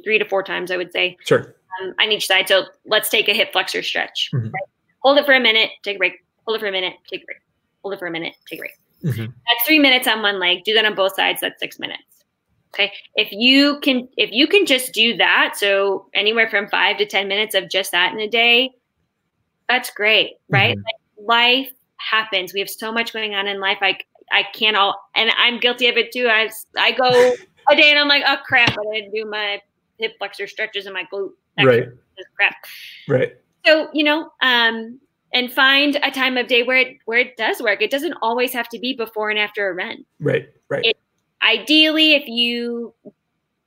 three to four times, I would say. Sure. Um, on each side. So let's take a hip flexor stretch. Mm-hmm. Right? Hold it for a minute, take a break. Hold it for a minute, take a break. Hold it for a minute, take a break. Mm-hmm. That's three minutes on one leg. Do that on both sides. That's six minutes. Okay. If you can, if you can just do that, so anywhere from five to 10 minutes of just that in a day, that's great, right? Mm-hmm. Like life happens. We have so much going on in life. I, I can't all, and I'm guilty of it too. I, I go a day and I'm like, oh crap, I didn't do my hip flexor stretches and my glute. Right. Crap. Right. So, you know, um, and find a time of day where it where it does work. It doesn't always have to be before and after a run. Right. Right. It ideally if you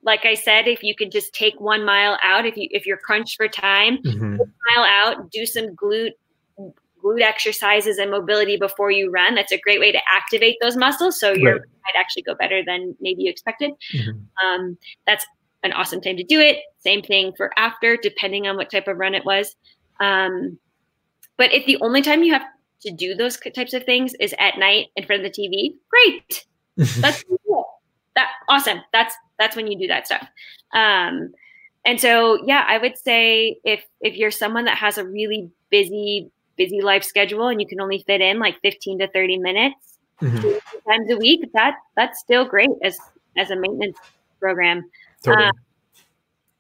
like I said, if you can just take one mile out, if you if you're crunched for time, mm-hmm. mile out, do some glute glute exercises and mobility before you run. That's a great way to activate those muscles, so you right. might actually go better than maybe you expected. Mm-hmm. Um, that's an awesome time to do it. Same thing for after, depending on what type of run it was. Um, but if the only time you have to do those types of things is at night in front of the TV, great. [LAUGHS] That's that awesome. That's that's when you do that stuff. Um, and so yeah, I would say if if you're someone that has a really busy busy life schedule and you can only fit in like 15 to 30 minutes mm-hmm. times a week, that that's still great as as a maintenance program. Totally. Um,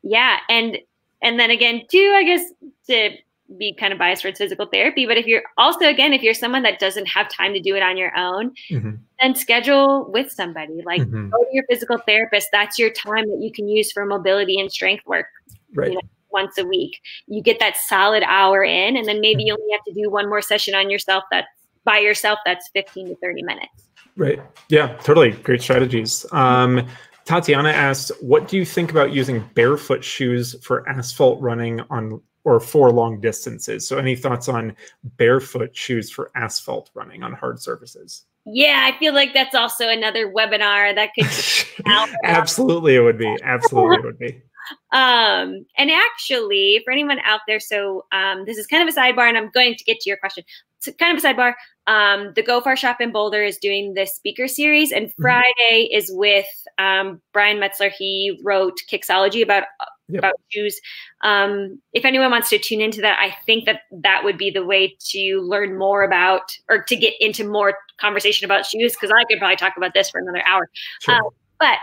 yeah, and and then again too, I guess to be kind of biased towards physical therapy. But if you're also, again, if you're someone that doesn't have time to do it on your own, mm-hmm. then schedule with somebody. Like mm-hmm. go to your physical therapist. That's your time that you can use for mobility and strength work. Right. You know, once a week. You get that solid hour in, and then maybe you only have to do one more session on yourself that's by yourself that's 15 to 30 minutes. Right. Yeah, totally. Great strategies. Um, Tatiana asked, what do you think about using barefoot shoes for asphalt running on or for long distances. So, any thoughts on barefoot shoes for asphalt running on hard surfaces? Yeah, I feel like that's also another webinar that could. [LAUGHS] Absolutely, it would be. Absolutely, it would be. [LAUGHS] Um, and actually, for anyone out there, so um, this is kind of a sidebar, and I'm going to get to your question. It's kind of a sidebar. Um, the Go Far Shop in Boulder is doing this speaker series, and mm-hmm. Friday is with um, Brian Metzler. He wrote Kicksology about yep. about shoes. Um, if anyone wants to tune into that, I think that that would be the way to learn more about or to get into more conversation about shoes because I could probably talk about this for another hour. Sure. Um, but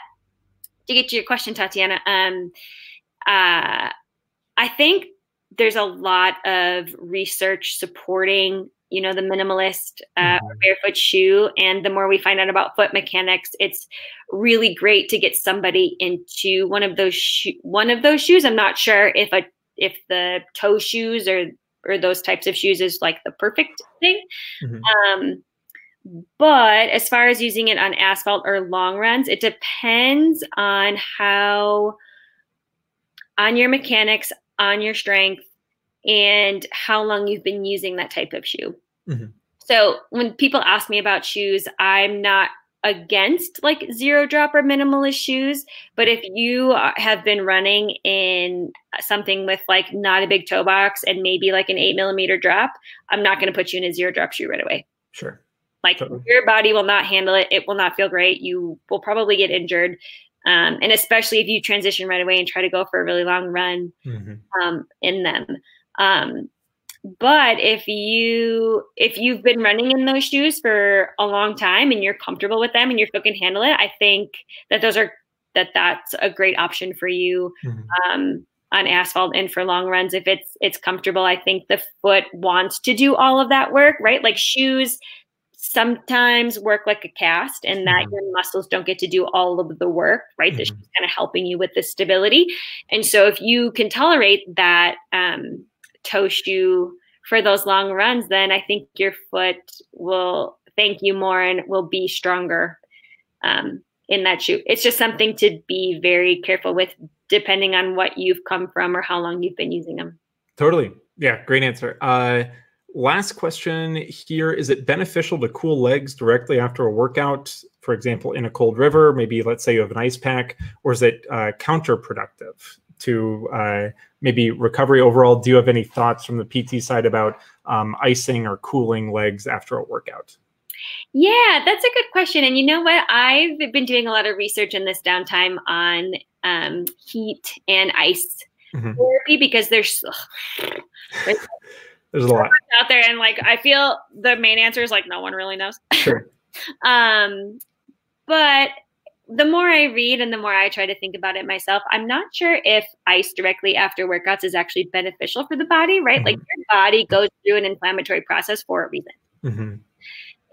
to get to your question, Tatiana, um, uh, I think there's a lot of research supporting you know the minimalist uh, mm-hmm. barefoot shoe and the more we find out about foot mechanics it's really great to get somebody into one of those sho- one of those shoes i'm not sure if a if the toe shoes or or those types of shoes is like the perfect thing mm-hmm. um but as far as using it on asphalt or long runs it depends on how on your mechanics on your strength and how long you've been using that type of shoe. Mm-hmm. So when people ask me about shoes, I'm not against like zero drop or minimalist shoes, but if you have been running in something with like not a big toe box and maybe like an eight millimeter drop, I'm not going to put you in a zero drop shoe right away. Sure. Like totally. your body will not handle it. It will not feel great. You will probably get injured. Um, and especially if you transition right away and try to go for a really long run mm-hmm. um, in them. Um, but if you if you've been running in those shoes for a long time and you're comfortable with them and your foot can handle it, I think that those are that that's a great option for you mm-hmm. um, on asphalt and for long runs if it's it's comfortable. I think the foot wants to do all of that work, right? Like shoes sometimes work like a cast and that mm-hmm. your muscles don't get to do all of the work right mm-hmm. shoes kind of helping you with the stability and so if you can tolerate that um, toe shoe for those long runs, then I think your foot will thank you more and will be stronger um, in that shoe. It's just something to be very careful with, depending on what you've come from or how long you've been using them. Totally. Yeah, great answer. Uh, last question here Is it beneficial to cool legs directly after a workout? For example, in a cold river, maybe let's say you have an ice pack, or is it uh, counterproductive? To uh, maybe recovery overall. Do you have any thoughts from the PT side about um, icing or cooling legs after a workout? Yeah, that's a good question. And you know what? I've been doing a lot of research in this downtime on um, heat and ice mm-hmm. therapy because there's, ugh, there's [LAUGHS] there's a lot [LAUGHS] out there, and like I feel the main answer is like no one really knows. Sure. [LAUGHS] um, but the more I read and the more I try to think about it myself, I'm not sure if ice directly after workouts is actually beneficial for the body, right? Mm-hmm. Like your body goes through an inflammatory process for a reason. Mm-hmm.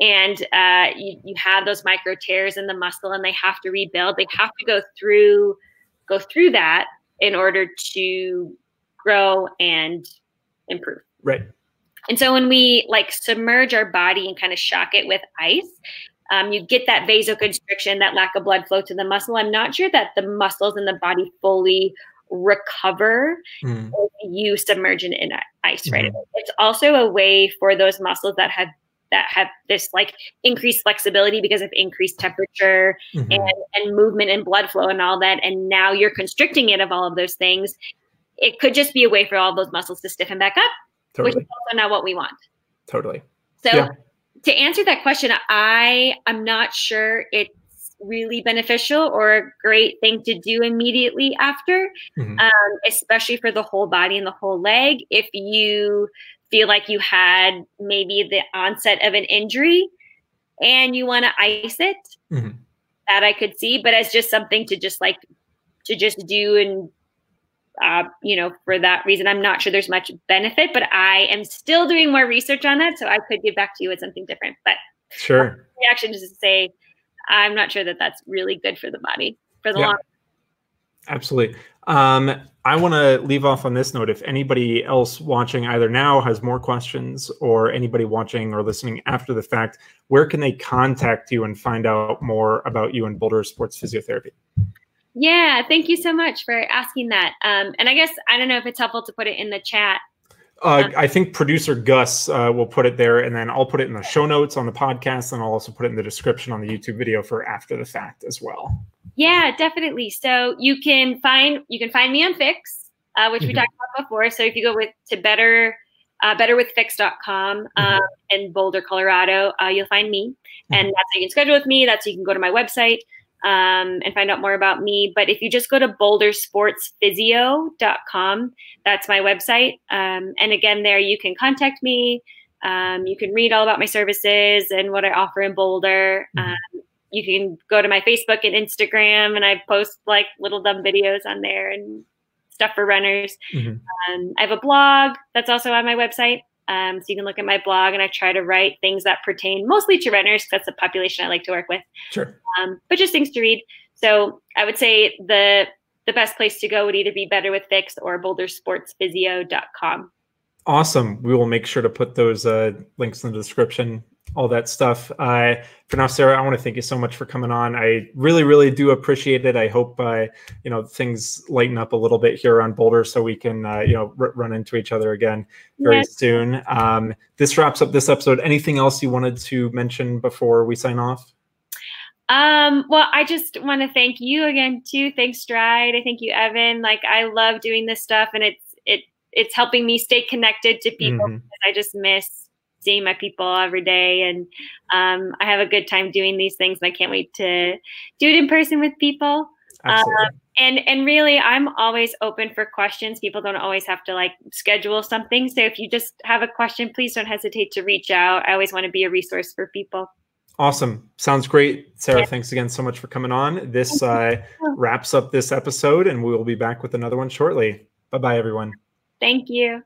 And uh, you, you have those micro tears in the muscle and they have to rebuild. They have to go through go through that in order to grow and improve. Right. And so when we like submerge our body and kind of shock it with ice, um, you get that vasoconstriction, that lack of blood flow to the muscle. I'm not sure that the muscles in the body fully recover mm. if you submerge it in ice right mm-hmm. it's also a way for those muscles that have that have this like increased flexibility because of increased temperature mm-hmm. and, and movement and blood flow and all that and now you're constricting it of all of those things it could just be a way for all those muscles to stiffen back up totally. which is also not what we want totally so yeah to answer that question, I am not sure it's really beneficial or a great thing to do immediately after, mm-hmm. um, especially for the whole body and the whole leg. If you feel like you had maybe the onset of an injury and you want to ice it, mm-hmm. that I could see, but as just something to just like to just do and uh, you know, for that reason, I'm not sure there's much benefit, but I am still doing more research on that. So I could get back to you with something different. But sure. Reaction is to say, I'm not sure that that's really good for the body for the yeah. long. Absolutely. Um, I want to leave off on this note. If anybody else watching either now has more questions or anybody watching or listening after the fact, where can they contact you and find out more about you and Boulder Sports Physiotherapy? Yeah, thank you so much for asking that. Um, and I guess I don't know if it's helpful to put it in the chat. Uh, um, I think producer Gus uh, will put it there, and then I'll put it in the show notes on the podcast, and I'll also put it in the description on the YouTube video for after the fact as well. Yeah, definitely. So you can find you can find me on Phyx, uh, which mm-hmm. we talked about before. So if you go with to better uh, betterwithphyx.com um, mm-hmm. in Boulder, Colorado, uh, you'll find me, mm-hmm. and that's how you can schedule with me. That's how you can go to my website um, and find out more about me. But if you just go to bouldersportsphysio.com, that's my website. Um, and again, there you can contact me. Um, you can read all about my services and what I offer in Boulder. Mm-hmm. Um, you can go to my Facebook and Instagram, and I post like little dumb videos on there and stuff for runners. Mm-hmm. Um, I have a blog that's also on my website. Um, so you can look at my blog, and I try to write things that pertain mostly to runners. That's the population I like to work with. Sure. Um, but just things to read. So I would say the the best place to go would either be Better with Phyx or BoulderSportsPhysio.com. Awesome. We will make sure to put those uh, links in the description all that stuff. Uh, for now, Sarah, I want to thank you so much for coming on. I really, really do appreciate it. I hope uh, you know things lighten up a little bit here on Boulder, so we can uh, you know r- run into each other again very yes. soon. Um, this wraps up this episode. Anything else you wanted to mention before we sign off? Um, well, I just want to thank you again too. Thanks, Stryd. I thank you, Evan. Like I love doing this stuff, and it's it it's helping me stay connected to people. Mm-hmm. I just miss seeing my people every day and um, i have a good time doing these things and i can't wait to do it in person with people um, and and really i'm always open for questions people don't always have to like schedule something so if you just have a question please don't hesitate to reach out i always want to be a resource for people Awesome. Sounds great. Sarah, yeah. thanks again so much for coming on. This uh, wraps up this episode, and we will be back with another one shortly. Bye bye, everyone. Thank you.